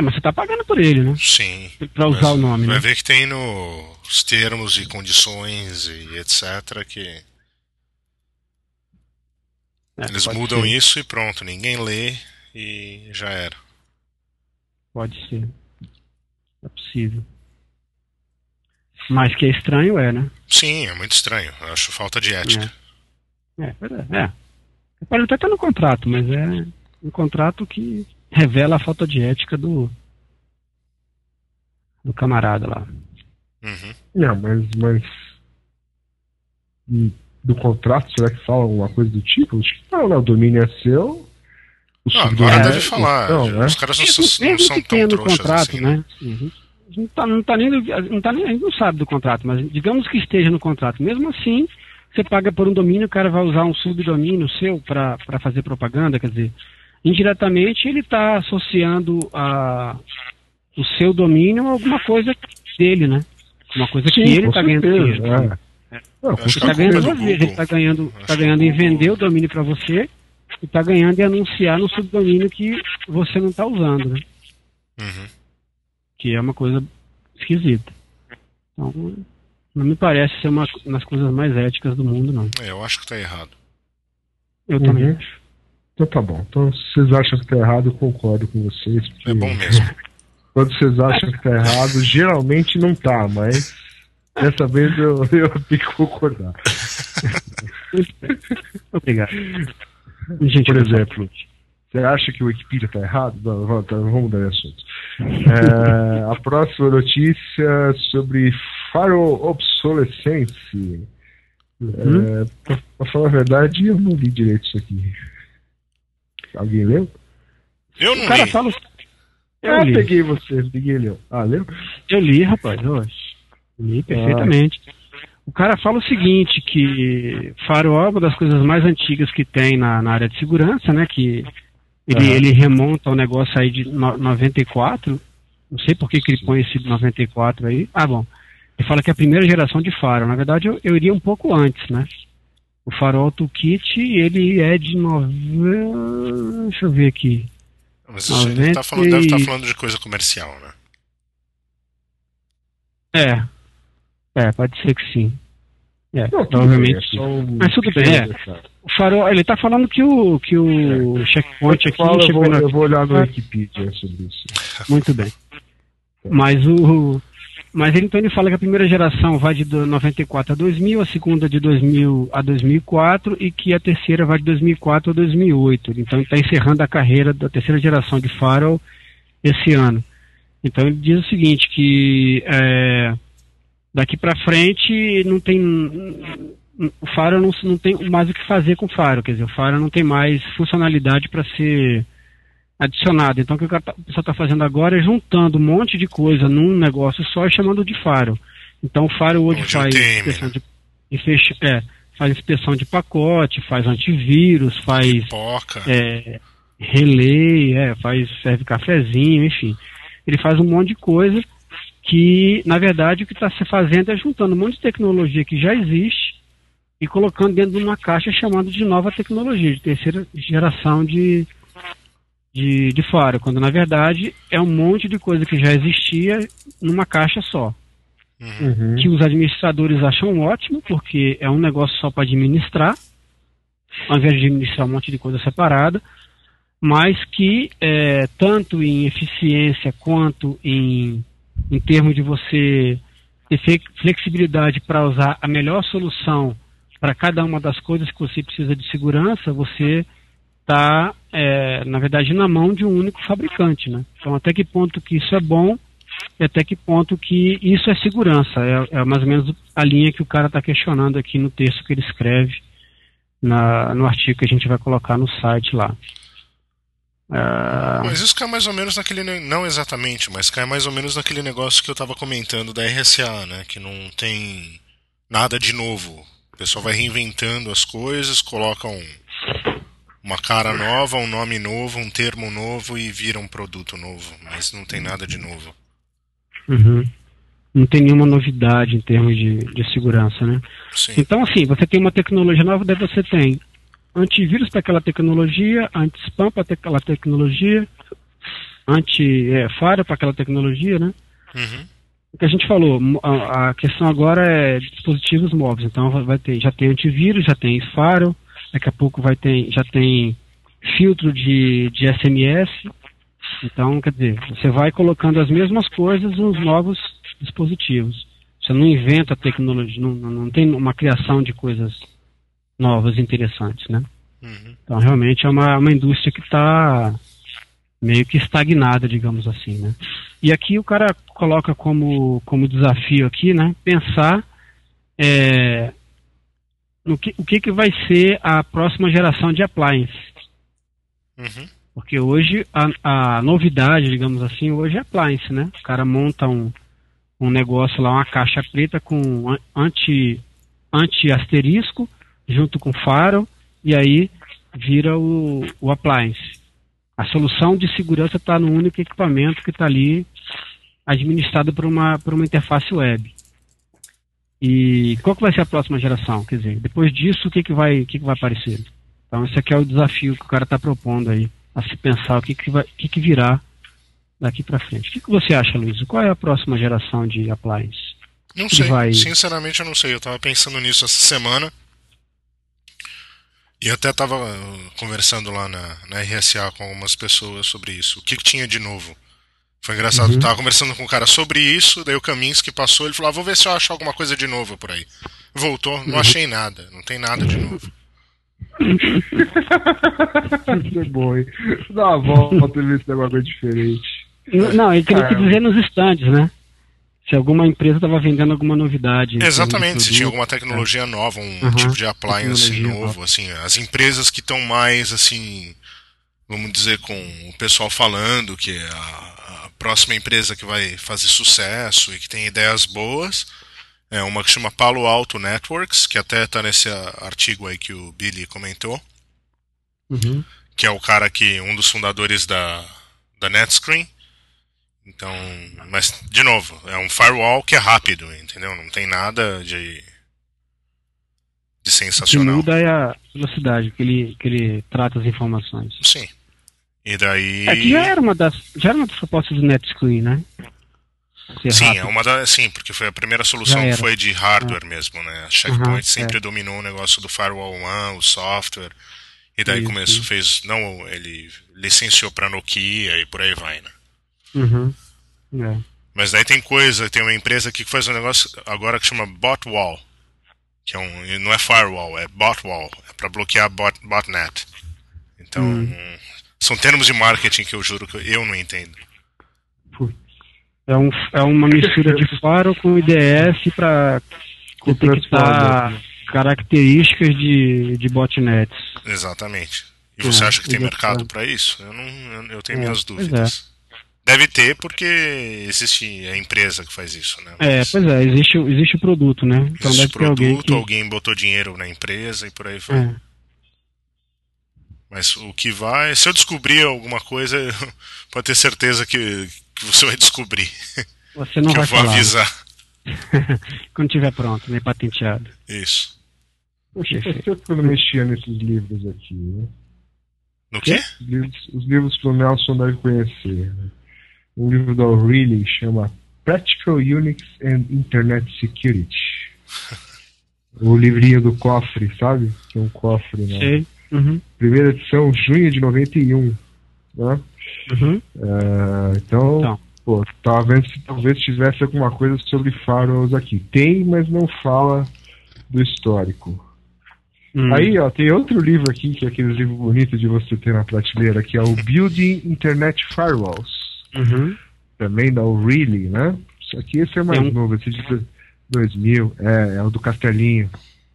É, mas você está pagando por ele, né? Sim. Para usar o nome, vai né? ver que tem nos termos e condições e etc. que. É, Eles mudam ser. isso e pronto, ninguém lê e já era. Pode ser. É possível. Mas que é estranho é, né? Sim, é muito estranho. Eu acho falta de ética. É, é, é. Pode até estar no contrato, mas é um contrato que revela a falta de ética do do camarada lá. Uhum. Não, mas, mas do contrato, será que fala alguma coisa do tipo? Não, não, o domínio é seu. O não, agora é, deve falar. Não, né? Os caras não, não, não são tão no contrato, assim, né? Uhum. Não tá, não tá nem, não tá nem, a gente não sabe do contrato, mas digamos que esteja no contrato. Mesmo assim, você paga por um domínio, o cara vai usar um subdomínio seu para fazer propaganda, quer dizer, indiretamente ele está associando a, o seu domínio a alguma coisa dele, né? Uma coisa Sim, que ele está ganhando dinheiro. É. É. Ele está ganhando duas vezes, ele está ganhando, tá ganhando em vender o domínio para você e está ganhando em anunciar no subdomínio que você não está usando, né? Uhum. Que é uma coisa esquisita. Então, não me parece ser uma das coisas mais éticas do mundo, não. É, eu acho que está errado. Eu uhum. também acho. Então tá bom. Então se vocês acham que está errado, eu concordo com vocês. É bom mesmo. Quando vocês acham que está errado, geralmente não tá, mas dessa vez eu, eu tenho que concordar. Obrigado. Gente, Por exemplo, você acha que o Wikipedia está errado? Não, vamos, tá, vamos mudar de assunto. É, a próxima notícia sobre faroobsolescência. Uhum. É, pra, falar a verdade, eu não li direito isso aqui. Alguém leu? Eu não o cara li. Fala... Eu ah, li. peguei você, peguei leu. Ah, leu? Eu li, rapaz, eu li perfeitamente. Ah. O cara fala o seguinte, que Farol é uma das coisas mais antigas que tem na, na área de segurança, né? Que ele, uhum. ele remonta ao negócio aí de no, 94. Não sei por que, que ele põe esse 94 aí. Ah, bom. Ele fala que é a primeira geração de Farol. Na verdade, eu, eu iria um pouco antes, né? O Farol Toolkit, ele é de nove... Deixa eu ver aqui. Mas isso 90... tá falando, deve estar tá falando de coisa comercial, né? É. É, pode ser que sim. É, não, provavelmente. É Mas tudo bem, é. O farol, ele está falando que o, que o é. checkpoint aqui. Fala, eu, vou, eu vou olhar no Wikipedia sobre isso. Muito bem. Mas o. Mas ele, então ele fala que a primeira geração vai de 94 a 2000, a segunda de 2000 a 2004 e que a terceira vai de 2004 a 2008. Então ele está encerrando a carreira da terceira geração de Farol esse ano. Então ele diz o seguinte, que é, daqui para frente não tem o Faro não, não tem mais o que fazer com o Faro, quer dizer, o Faro não tem mais funcionalidade para ser adicionado. Então o que o tá, pessoal está fazendo agora é juntando um monte de coisa num negócio só e chamando de Faro. Então o Faro hoje faz inspeção de, fecha, é, faz inspeção de pacote, faz antivírus, faz é, relay, é, faz serve cafezinho, enfim. Ele faz um monte de coisa que, na verdade, o que está se fazendo é juntando um monte de tecnologia que já existe e colocando dentro de uma caixa chamada de nova tecnologia, de terceira geração de, de, de fora, quando na verdade é um monte de coisa que já existia numa caixa só. Uhum. Que os administradores acham ótimo, porque é um negócio só para administrar, ao invés de administrar um monte de coisa separada, mas que é, tanto em eficiência quanto em em termos de você ter flexibilidade para usar a melhor solução para cada uma das coisas que você precisa de segurança, você está, é, na verdade, na mão de um único fabricante. Né? Então, até que ponto que isso é bom e até que ponto que isso é segurança. É, é mais ou menos a linha que o cara está questionando aqui no texto que ele escreve na, no artigo que a gente vai colocar no site lá. Uh... Mas isso cai mais ou menos naquele. Não exatamente, mas cai mais ou menos naquele negócio que eu estava comentando da RSA, né? Que não tem nada de novo. O pessoal vai reinventando as coisas, coloca um, uma cara nova, um nome novo, um termo novo e vira um produto novo. Mas não tem nada de novo. Uhum. Não tem nenhuma novidade em termos de, de segurança, né? Sim. Então, assim, você tem uma tecnologia nova, daí você tem antivírus para aquela tecnologia, anti-spam para aquela tecnologia, anti-faro é, para aquela tecnologia, né? Uhum. O que a gente falou, a, a, questão agora é dispositivos móveis. Então vai ter, já tem antivírus, já tem faro, daqui a pouco vai ter, já tem filtro de, de SMS. Então, quer dizer, você vai colocando as mesmas coisas nos novos dispositivos. Você não inventa tecnologia, não, não tem uma criação de coisas novas, interessantes, né? Uhum. Então, realmente é uma, uma indústria que está meio que estagnada, digamos assim, né? E aqui o cara coloca como, como desafio aqui, né? Pensar é, no que, o que, que vai ser a próxima geração de appliance. Uhum. Porque hoje a, a novidade, digamos assim, hoje é appliance, né? O cara monta um, um negócio lá, uma caixa preta com anti, anti asterisco junto com faro e aí vira o, o appliance. A solução de segurança está no único equipamento que está ali administrado por uma, por uma interface web. E qual que vai ser a próxima geração? Quer dizer, depois disso, o que, que, vai, o que, que vai aparecer? Então, esse aqui é o desafio que o cara está propondo aí, a se pensar o que, que, vai, o que, que virá daqui para frente. O que, que você acha, Luiz? Qual é a próxima geração de appliance? Não sei, vai... sinceramente eu não sei. Eu estava pensando nisso essa semana. E até estava conversando lá na, na RSA com algumas pessoas sobre isso. O que, que tinha de novo? Foi engraçado, uhum. tava conversando com um cara sobre isso, daí o que passou, ele falou, ah, vou ver se eu acho alguma coisa de novo por aí. Voltou, não uhum. achei nada, não tem nada de novo. Isso é bom, hein? Dá uma volta e ver se tem alguma coisa diferente. Não, ele queria dizer nos estandes, né? se alguma empresa estava vendendo alguma novidade. Exatamente, se tinha alguma tecnologia é. nova, um uhum, tipo de appliance novo, nova. assim, as empresas que estão mais assim, vamos dizer com o pessoal falando que a, próxima empresa que vai fazer sucesso e que tem ideias boas é uma que chama Palo Alto Networks, que até está nesse artigo aí que o Billy comentou, uhum. que é o cara que um dos fundadores da da NetScreen então, mas de novo, é um firewall que é rápido, entendeu? Não tem nada de de sensacional. O que muda é a velocidade que ele que ele trata as informações. Sim. E daí é, já era uma das já era uma das propostas do NetScreen, né? sim, rápido. é uma da, sim, porque foi a primeira solução que foi de hardware é. mesmo, né? A Checkpoint uhum, sempre é. dominou o negócio do firewall one, o software. E daí isso, começou, isso. fez, não, ele licenciou para Nokia e por aí vai, né? Uhum. É. Mas daí tem coisa, tem uma empresa que faz um negócio agora que chama Botwall. Que é um, não é firewall, é botwall. É para bloquear bot, botnet. Então, hum. São termos de marketing que eu juro que eu não entendo. É, um, é uma mistura de firewall com IDS para detectar características de, de botnets. Exatamente. E você é, acha que tem mercado para isso? Eu, não, eu tenho é, minhas dúvidas. Deve ter porque existe a empresa que faz isso, né? É, Mas... É, pois é, existe, existe o produto, né? Então existe deve produto, ter alguém, que... alguém botou dinheiro na empresa e por aí vai. Mas o que vai. Se eu descobrir alguma coisa, pode ter certeza que, que você vai descobrir. Você não que vai eu vou falar. avisar. Quando tiver pronto, né? Patenteado. Isso. Poxa, eu mexia nesses livros aqui, né? No quê? Os livros, os livros que o Nelson deve conhecer. Né? um livro da O'Reilly chama Practical Unix and Internet Security. o livrinho do cofre, sabe? Que é um cofre, né? Sim. Uhum. Primeira edição, junho de 91. Né? Uhum. Uh, então, então, pô, tava vendo se talvez tivesse alguma coisa sobre firewalls aqui. Tem, mas não fala do histórico. Hum. Aí, ó, tem outro livro aqui, que é aquele livro bonito de você ter na prateleira, que é o Building Internet Firewalls. Uhum. Também da O'Reilly, né? Isso aqui esse é mais um... novo, esse de 2000, é, é o do Castelinho.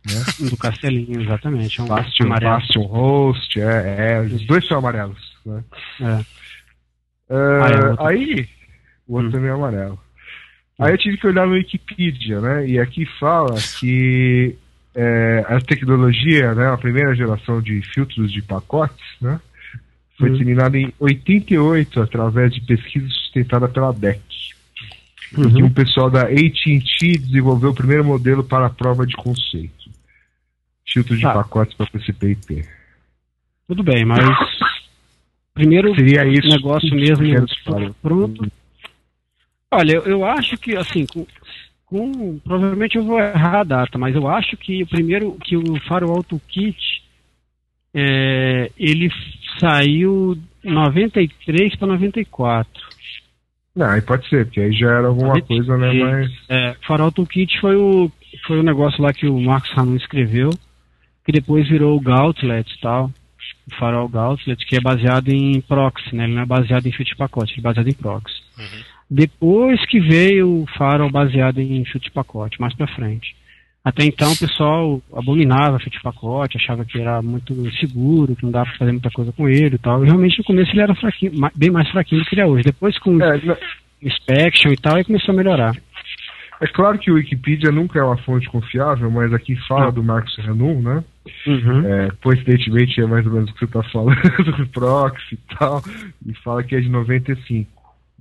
Né? do Castelinho, exatamente. É um Bastion, Bastion Host, é, é, os dois são amarelos. Né? É. Uh, ah, aí, o outro hum. também é amarelo. Aí eu tive que olhar no Wikipedia, né? E aqui fala que é, a tecnologia, né, a primeira geração de filtros de pacotes, né? Foi uhum. disseminada em 88 através de pesquisa sustentada pela DEC. uhum. que um pessoal da AT&T desenvolveu o primeiro modelo para a prova de conceito. Filtro de tá. pacotes para TCP/IP. Tudo bem, mas primeiro Seria isso negócio mesmo pronto. Olha, eu, eu acho que assim, com, com, provavelmente eu vou errar a data, mas eu acho que o primeiro que o Firewall Toolkit é, ele saiu 93 para 94. Não, aí pode ser, porque aí já era alguma 93, coisa, né? Mas... É, Farol Toolkit foi o, foi o negócio lá que o Marcos Ramon escreveu, que depois virou o Gauntlet e tal. O Farol Gauntlet, que é baseado em proxy, né? Ele não é baseado em chute pacote, ele é baseado em proxy. Uhum. Depois que veio o Farol baseado em chute pacote, mais pra frente. Até então o pessoal abominava chute pacote, achava que era muito seguro, que não dava pra fazer muita coisa com ele e tal. E realmente no começo ele era fraquinho, bem mais fraquinho do que ele é hoje. Depois com é, inspection e tal, aí começou a melhorar. É claro que o Wikipedia nunca é uma fonte confiável, mas aqui fala do Marcos Renault, né? Uhum. É, coincidentemente é mais ou menos o que você está falando do proxy e tal, e fala que é de 95,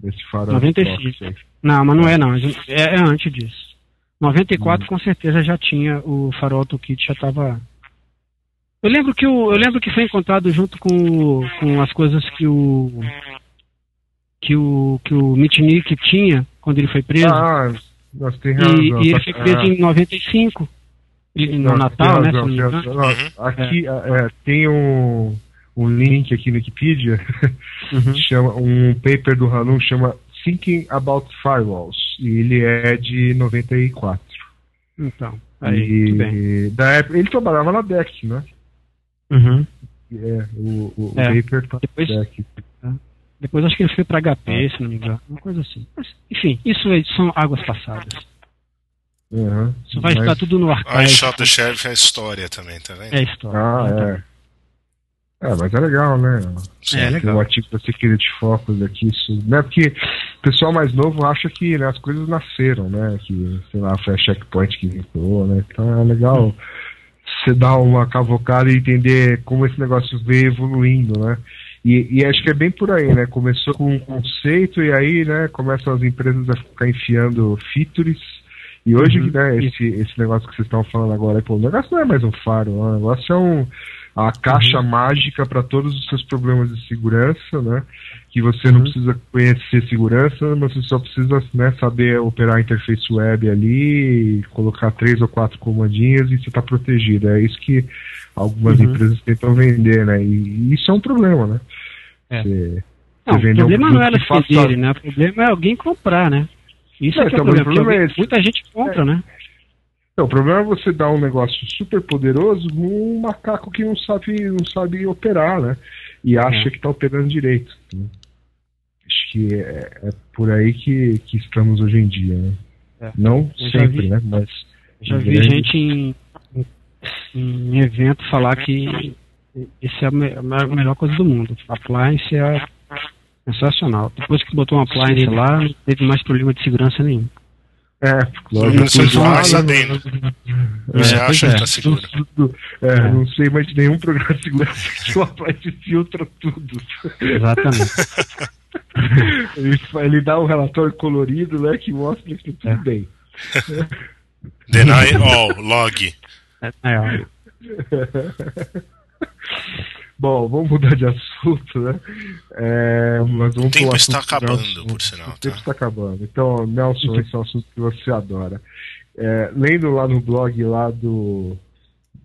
esse farol 95. Não, mas não é não, é, é antes disso. 94 hum. com certeza já tinha o farol do kit já estava eu lembro que o, eu lembro que foi encontrado junto com, com as coisas que o que o que o Mitnick tinha quando ele foi preso. Ah, nós tem razão. E, e ele foi preso ah. em 95 no Natal, né? Uhum. Aqui é. É, tem um, um link aqui no Wikipedia, uhum. chama um paper do Hanum chama Thinking About Firewalls e ele é de 94. Então, aí, e, bem. Da época, ele trabalhava na DEC, né? Uhum. É, o, o, é. paper tá depois, DEC. É. Depois acho que ele foi para HP, se não me engano, uma coisa assim. Mas, enfim, isso são águas passadas. Uhum, isso vai mas... ficar tudo no arquivo. A Shot the Sheriff é história também, tá vendo? É história. Ah, é. É, mas é legal, né? Sim, é legal. O artigo da Security Focus aqui, isso, né? Porque o pessoal mais novo acha que né, as coisas nasceram, né? Que, sei lá, foi a checkpoint que inventou, né? Então é legal hum. você dar uma cavocada e entender como esse negócio veio evoluindo, né? E, e, acho que é bem por aí, né? Começou com um conceito e aí, né, começam as empresas a ficar enfiando features. E hoje, uhum. né, esse, esse negócio que vocês estão falando agora, pô, o negócio não é mais um faro, o negócio é um a caixa uhum. mágica para todos os seus problemas de segurança, né? Que você uhum. não precisa conhecer segurança, mas você só precisa né, saber operar a interface web ali, colocar três ou quatro comandinhas e você está protegido. É isso que algumas uhum. empresas tentam vender, né? E, isso é um problema, né? É. Você, não, você o problema um não é elas faça... né? O problema é alguém comprar, né? Isso não, é, é então, o problema. problema é muita gente compra, é. né? Não, o problema é você dar um negócio super poderoso num macaco que não sabe, não sabe operar, né? E acha é. que está operando direito. Né? Acho que é, é, por aí que, que estamos hoje em dia, né? É. Não sempre, vi, né? Mas já vi grande... gente em, em, evento falar que esse é a, melhor coisa do mundo. A appliance é sensacional. Depois que botou uma appliance lá, não teve mais problema de segurança nenhum. É, lógico. Você fala sabendo. Você é, acha que está seguro. É, é, não sei mais de nenhum programa de segurança que só Applied filtra tudo. Exatamente. ele, ele dá um relatório colorido, né, que mostra que tudo é. bem. Deny all, log. É. Bom, vamos mudar de assunto, né? É, mas vamos o tempo está acabando, por sinal. O tempo tá? está acabando. Então, Nelson, esse é um assunto que você adora. É, lendo lá no blog lá do,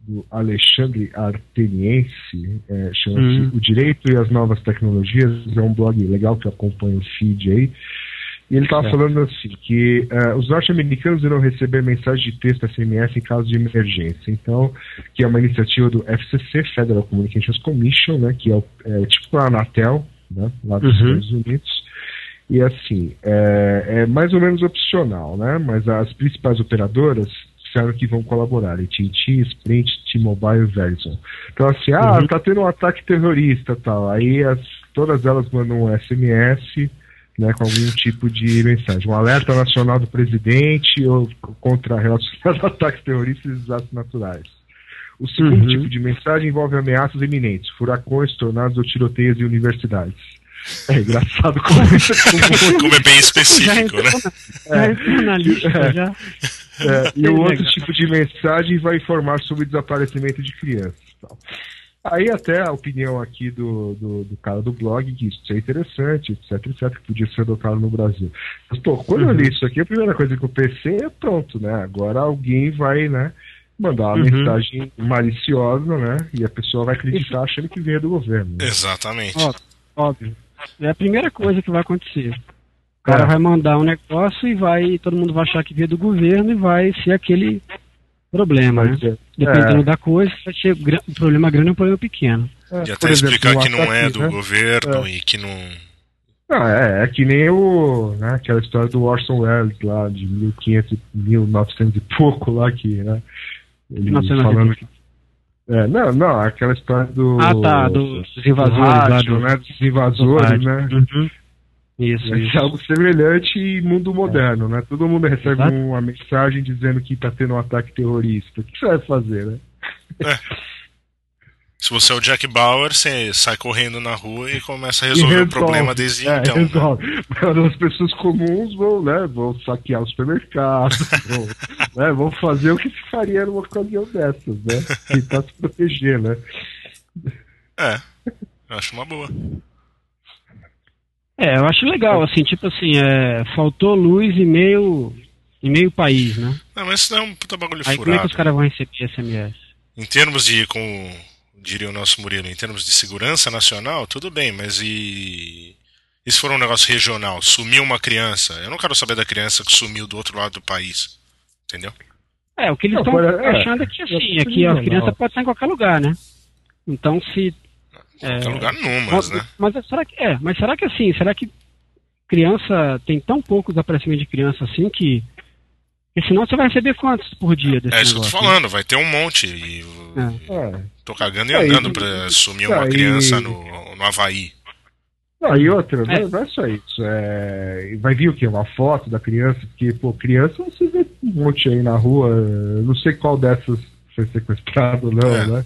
do Alexandre Arteniense, é, chama-se hum. O Direito e as Novas Tecnologias, é um blog legal que acompanha o feed aí. E ele estava falando assim, que uh, os norte-americanos irão receber mensagem de texto SMS em caso de emergência. Então, que é uma iniciativa do FCC, Federal Communications Commission, né, que é, é tipo a Anatel, né, lá dos uhum. Estados Unidos. E assim, é, é, mais ou menos opcional, né, mas as principais operadoras disseram que vão colaborar, AT&T, Sprint, T-Mobile e Verizon. Então assim, ah, uhum. tá tendo um ataque terrorista tal, aí as, todas elas mandam um SMS né, com algum tipo de mensagem. Um alerta nacional do presidente ou contra relacionado a ataques terroristas e desastres naturais. O segundo uhum. tipo de mensagem envolve ameaças iminentes, furacões, tornados ou tiroteios em universidades. É engraçado como, como é bem específico, já né? Já na lista, é. já. É, e o outro tipo de mensagem vai informar sobre desaparecimento de crianças. Aí até a opinião aqui do, do, do, cara do blog, que isso é interessante, etc, etc, que podia ser adotado no Brasil. Mas, pô, quando uhum. eu li isso aqui, a primeira coisa que eu pensei é pronto, né? Agora alguém vai, né, mandar uma uhum. mensagem maliciosa, né? E a pessoa vai acreditar achando que veio do governo. Né? Exatamente. Óbvio, óbvio. É a primeira coisa que vai acontecer. O cara é. vai mandar um negócio e vai, todo mundo vai achar que veio do governo e vai ser aquele problema, né? É. Dependendo é. da coisa, vai ser um problema grande ou um problema pequeno. É, e até explicar que não é do né? governo é. e que não. Não, é, é que nem o, né, aquela história do Orson Welles lá de 1500, 1900 e pouco lá que, né, ele falando que é, não, não, aquela história do. Ah, tá, dos invasores, rádio, do, né? Dos invasores, né? Uhum. Isso, é, isso. algo semelhante em mundo moderno, é. né? Todo mundo recebe Exato. uma mensagem dizendo que está tendo um ataque terrorista. O que você vai fazer, né? É. Se você é o Jack Bauer, você sai correndo na rua e começa a resolver resolve, o problema desde é, então. Né? Resolve. Né? As pessoas comuns vão, né, vão saquear o supermercado, vão, né, vão fazer o que se faria numa ocasião dessas, né? Tentar se proteger, né? É, eu acho uma boa. É, eu acho legal, assim, tipo assim, é, faltou luz e meio, e meio país, né? Não, mas isso não é um puta bagulho Aí furado. como é que os caras vão receber SMS? Em termos de, com, diria o nosso Murilo, em termos de segurança nacional, tudo bem, mas e... E se for um negócio regional, sumiu uma criança? Eu não quero saber da criança que sumiu do outro lado do país, entendeu? É, o que eles estão é, achando é que assim, é que a criança pode estar em qualquer lugar, né? Então se é, lugar numas, mas, né? Mas será que é? Mas será que assim? Será que criança tem tão pouco desaparecimento de criança assim que porque senão você vai receber quantos por dia desse É isso negócio, que eu tô falando, vai ter um monte. E, é. Tô cagando e andando pra sumir uma criança no, no Havaí. Não, e outra, é. não é só isso. É... Vai vir o quê? Uma foto da criança? Porque, pô, criança você vê um monte aí na rua. Não sei qual dessas foi sequestrado ou não, é. né?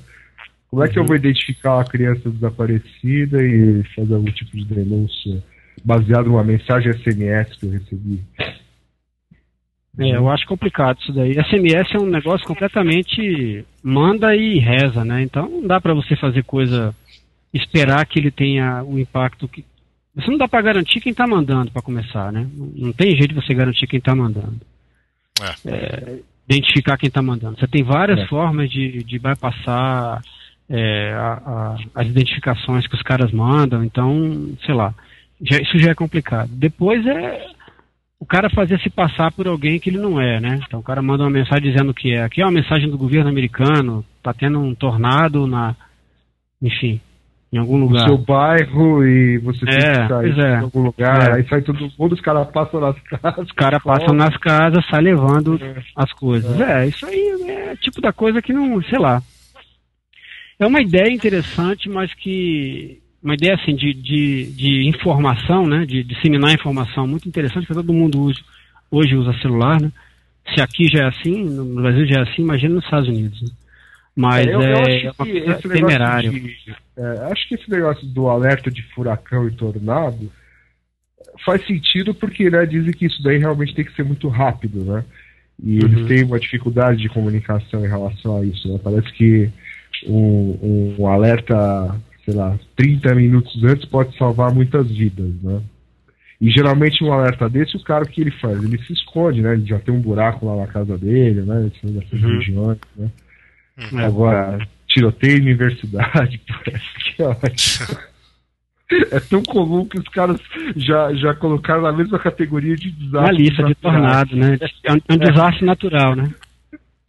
Como é que eu vou identificar uma criança desaparecida e fazer algum tipo de denúncia baseado numa mensagem SMS que eu recebi? É, eu acho complicado isso daí. SMS é um negócio completamente manda e reza, né? Então não dá para você fazer coisa esperar que ele tenha o impacto que você não dá para garantir quem está mandando para começar, né? Não tem jeito de você garantir quem está mandando. É. É, identificar quem está mandando. Você tem várias é. formas de, de bypassar é, a, a, as identificações que os caras mandam, então, sei lá, já, isso já é complicado. Depois é o cara fazer se passar por alguém que ele não é, né? Então o cara manda uma mensagem dizendo que é. Aqui é uma mensagem do governo americano, tá tendo um tornado na. Enfim, em algum lugar. No seu bairro e você tem é, que sair é. em algum lugar, é. aí sai todo mundo, os caras passam nas casas. Os caras passam nas casas, sai levando é. as coisas. É. é, isso aí é tipo da coisa que não, sei lá. É uma ideia interessante, mas que. Uma ideia assim de, de, de informação, né? De, disseminar informação muito interessante, porque todo mundo hoje, hoje usa celular, né? Se aqui já é assim, no Brasil já é assim, imagina nos Estados Unidos. Né? Mas é, eu, eu é uma coisa temerária. De, é, acho que esse negócio do alerta de furacão e tornado faz sentido porque né, dizem que isso daí realmente tem que ser muito rápido, né? E uhum. eles têm uma dificuldade de comunicação em relação a isso. Né? Parece que um, um alerta, sei lá, 30 minutos antes pode salvar muitas vidas, né? E geralmente um alerta desse, o cara o que ele faz? Ele se esconde, né? Ele já tem um buraco lá na casa dele, né? Nessas uhum. regiões, né? Uhum. Agora, tiroteio em universidade, parece que é ótimo. É tão comum que os caras já, já colocaram na mesma categoria de desastre. Uma lista de tornado, né? É um, é um desastre natural, né?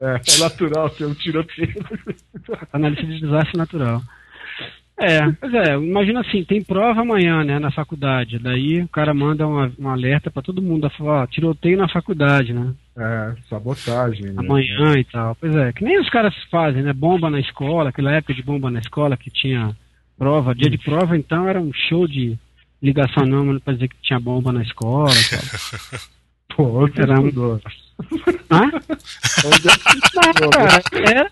É, é natural ter um tiroteio. Lista de desastre natural. É, pois é, imagina assim, tem prova amanhã, né, na faculdade. Daí o cara manda um, um alerta para todo mundo, fala, ó, tiroteio na faculdade, né? É, sabotagem. Né? Amanhã e tal. Pois é, que nem os caras fazem, né? Bomba na escola, aquela época de bomba na escola que tinha prova, dia de prova, então era um show de ligação anônima pra dizer que tinha bomba na escola e Pô, era um... Hã? Não, cara, era...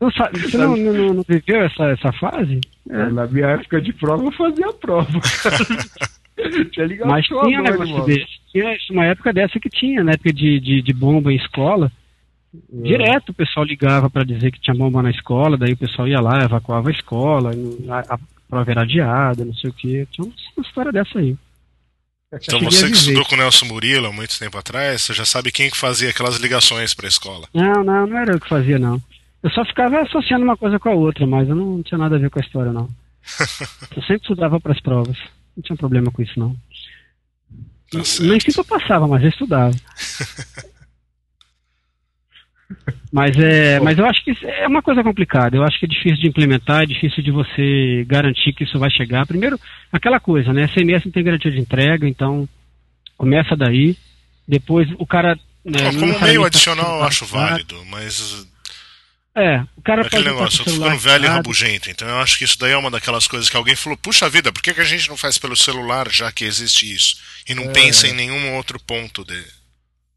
Os Você não, não, não, viveu essa, essa fase? É. Na minha época de prova eu fazia prova. tinha ligação, Mas tinha negócio desse. Tinha uma época dessa que tinha, na época de, de, de bomba em escola. É. Direto o pessoal ligava para dizer que tinha bomba na escola, daí o pessoal ia lá, evacuava a escola, a, a prova era adiada, não sei o que. Tinha uma história dessa aí. Então você que estudou com o Nelson Murilo há muito tempo atrás, você já sabe quem que fazia aquelas ligações para a escola. Não, não, não era eu que fazia, não. Eu só ficava associando uma coisa com a outra, mas eu não tinha nada a ver com a história, não. eu sempre estudava para as provas. Não tinha problema com isso, não. Tá Nem sempre eu passava, mas eu estudava. Mas é, mas eu acho que é uma coisa complicada. Eu acho que é difícil de implementar, é difícil de você garantir que isso vai chegar. Primeiro, aquela coisa, né? SMS não tem garantia de entrega, então começa daí. Depois o cara. Né, como meio adicional eu acho válido, mas. É, o cara Aquele pode negócio, eu tô ficando velho e rabugento, então eu acho que isso daí é uma daquelas coisas que alguém falou, puxa vida, por que, que a gente não faz pelo celular já que existe isso? E não é. pensa em nenhum outro ponto de,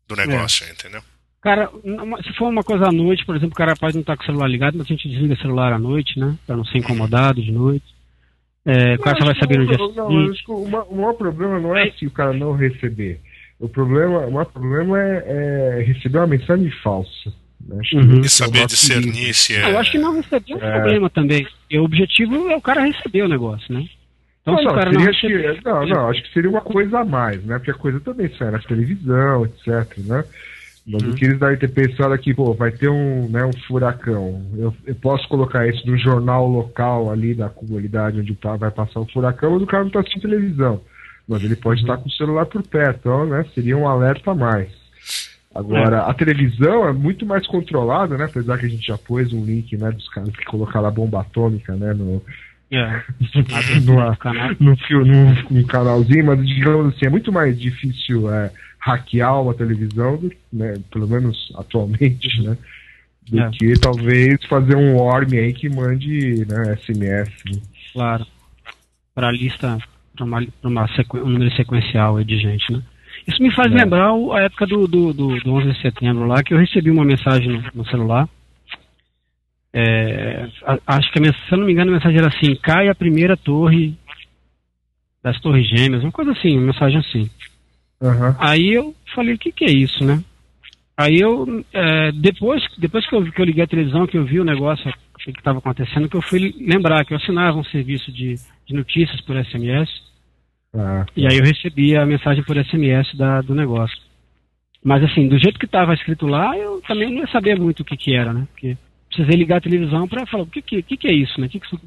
do negócio, é. entendeu? Cara, se for uma coisa à noite, por exemplo, o cara pode não estar com o celular ligado, mas a gente desliga o celular à noite, né? Pra não ser incomodado de noite. É, o cara só vai saber no dia seguinte. o, o maior problema não é se o cara não receber. O problema, o maior problema é, é receber uma mensagem falsa. Né? Uhum. E saber discernir se é. Eu acho que não receber é um é. problema também. E o objetivo é o cara receber o negócio, né? Então, não, se o cara não, receber... que, não, não, acho que seria uma coisa a mais, né? Porque a coisa também sai na televisão, etc, né? Mas uhum. o que eles devem ter pensado aqui, pô, vai ter um, né, um furacão. Eu, eu, posso colocar isso no jornal local ali da comunidade onde tá, vai passar o furacão, mas o cara não está assistindo televisão. Mas ele pode uhum. estar com o celular por perto, então, né, seria um alerta a mais. Agora, é. a televisão é muito mais controlada, né? Apesar que a gente já pôs um link, né, dos caras que colocaram a bomba atômica, né, no, numa, no, no, no, canalzinho, mas digamos assim, é muito mais difícil é, hackear uma televisão, né, pelo menos atualmente, né? Do é. que talvez fazer um worm aí que mande né, SMS. Né? Claro. Para a lista, para uma, uma um número sequencial de gente, né? Isso me faz é. lembrar a época do, do, do, do 11 de setembro lá, que eu recebi uma mensagem no, no celular. É, acho que, a, se eu não me engano, a mensagem era assim: cai a primeira torre das Torres Gêmeas, uma coisa assim, uma mensagem assim. Uhum. Aí eu falei, o que, que é isso, né? Aí eu, é, depois, depois que eu, que eu liguei a televisão, que eu vi o negócio que estava acontecendo, que eu fui lembrar que eu assinava um serviço de, de notícias por SMS. Ah, e aí eu recebi a mensagem por SMS da, do negócio. Mas assim, do jeito que estava escrito lá, eu também não ia saber muito o que, que era, né? Porque precisei ligar a televisão para falar, o que, que, que, que é isso, né? Que que isso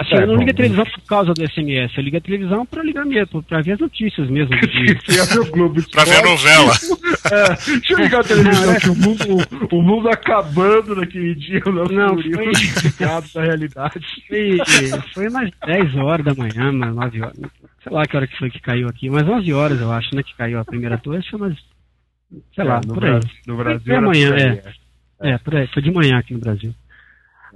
Assim, é, eu não ligo a televisão por causa do SMS, eu ligo a televisão pra ligar mesmo, pra ver as notícias mesmo do dia. ver Globo pra ver a novela. é, deixa eu ligar a televisão, que o mundo, o mundo acabando naquele dia, o nosso não, foi... da realidade. Foi, foi umas 10 horas da manhã, mas 9 horas. Sei lá que hora que foi que caiu aqui, mas 11 horas eu acho, né, que caiu a primeira torre, foi umas, sei é, lá, por aí. Brasil, no Brasil foi amanhã, é. É, por aí, foi de manhã aqui no Brasil.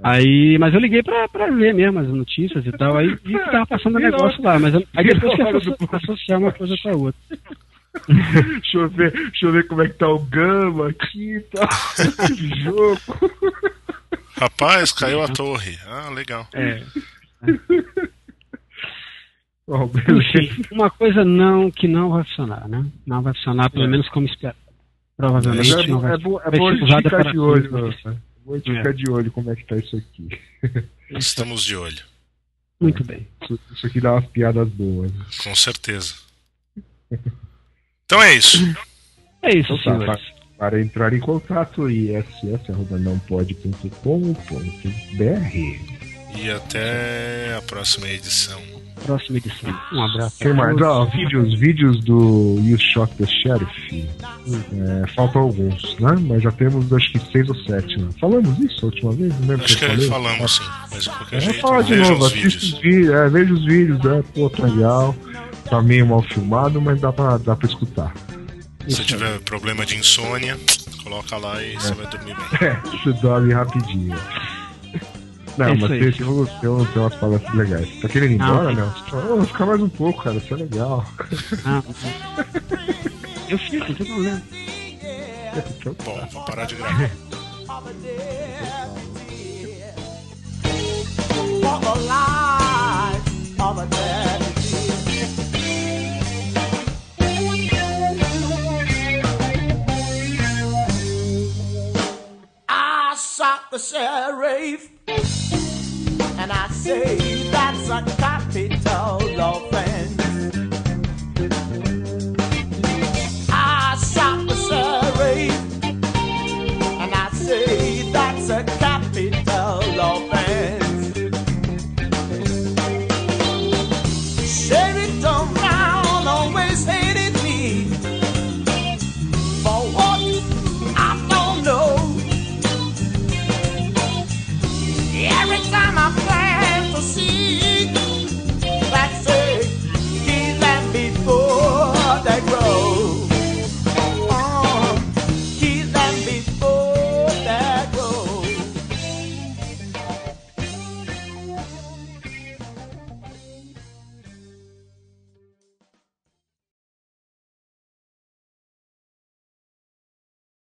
Aí, mas eu liguei pra, pra ver mesmo as notícias e tal, aí vi que tava passando um negócio lá, mas eu, aí depois que associa, associar uma coisa com a outra. deixa, eu ver, deixa eu ver como é que tá o Gama aqui e tal. jogo. Rapaz, caiu a torre. Ah, legal. É. Bom, Enfim, uma coisa não que não vai funcionar, né? Não vai funcionar, pelo é. menos como espera. Provavelmente é, não vai, é, bom, é bom vai ser usada para Vou ficar é. de olho como é que tá isso aqui. Estamos de olho. Muito bem. Isso, isso aqui dá umas piadas boas. Com certeza. Então é isso. É isso, então, tá, para, para, entrar em contato, iss.nãopode.com.br E até a próxima edição próxima edição. Um abraço. Tem mais? Ó, vídeos, vídeos do You Shot the Sheriff. Hum. É, faltam alguns, né? Mas já temos acho que seis ou sete. Né? Falamos isso a última vez? Não lembro acho que, que falamos sim. Mas qualquer é, jeito, fala de novo, assista os vídeos. É, veja os vídeos, é, pô, tá legal. Tá meio mal filmado, mas dá pra, dá pra escutar. Se tiver problema de insônia, coloca lá e é. você vai dormir bem. É, você dorme rapidinho. É não, é mas tem, tem, tem, umas palestras legais. Tá querendo ir embora, não? não? Né? Vou ficar mais um pouco, cara, isso é legal. Ah, eu fico, não tem problema. Bom, vou parar de gravar. The sheriff, and I say that's a capital offense.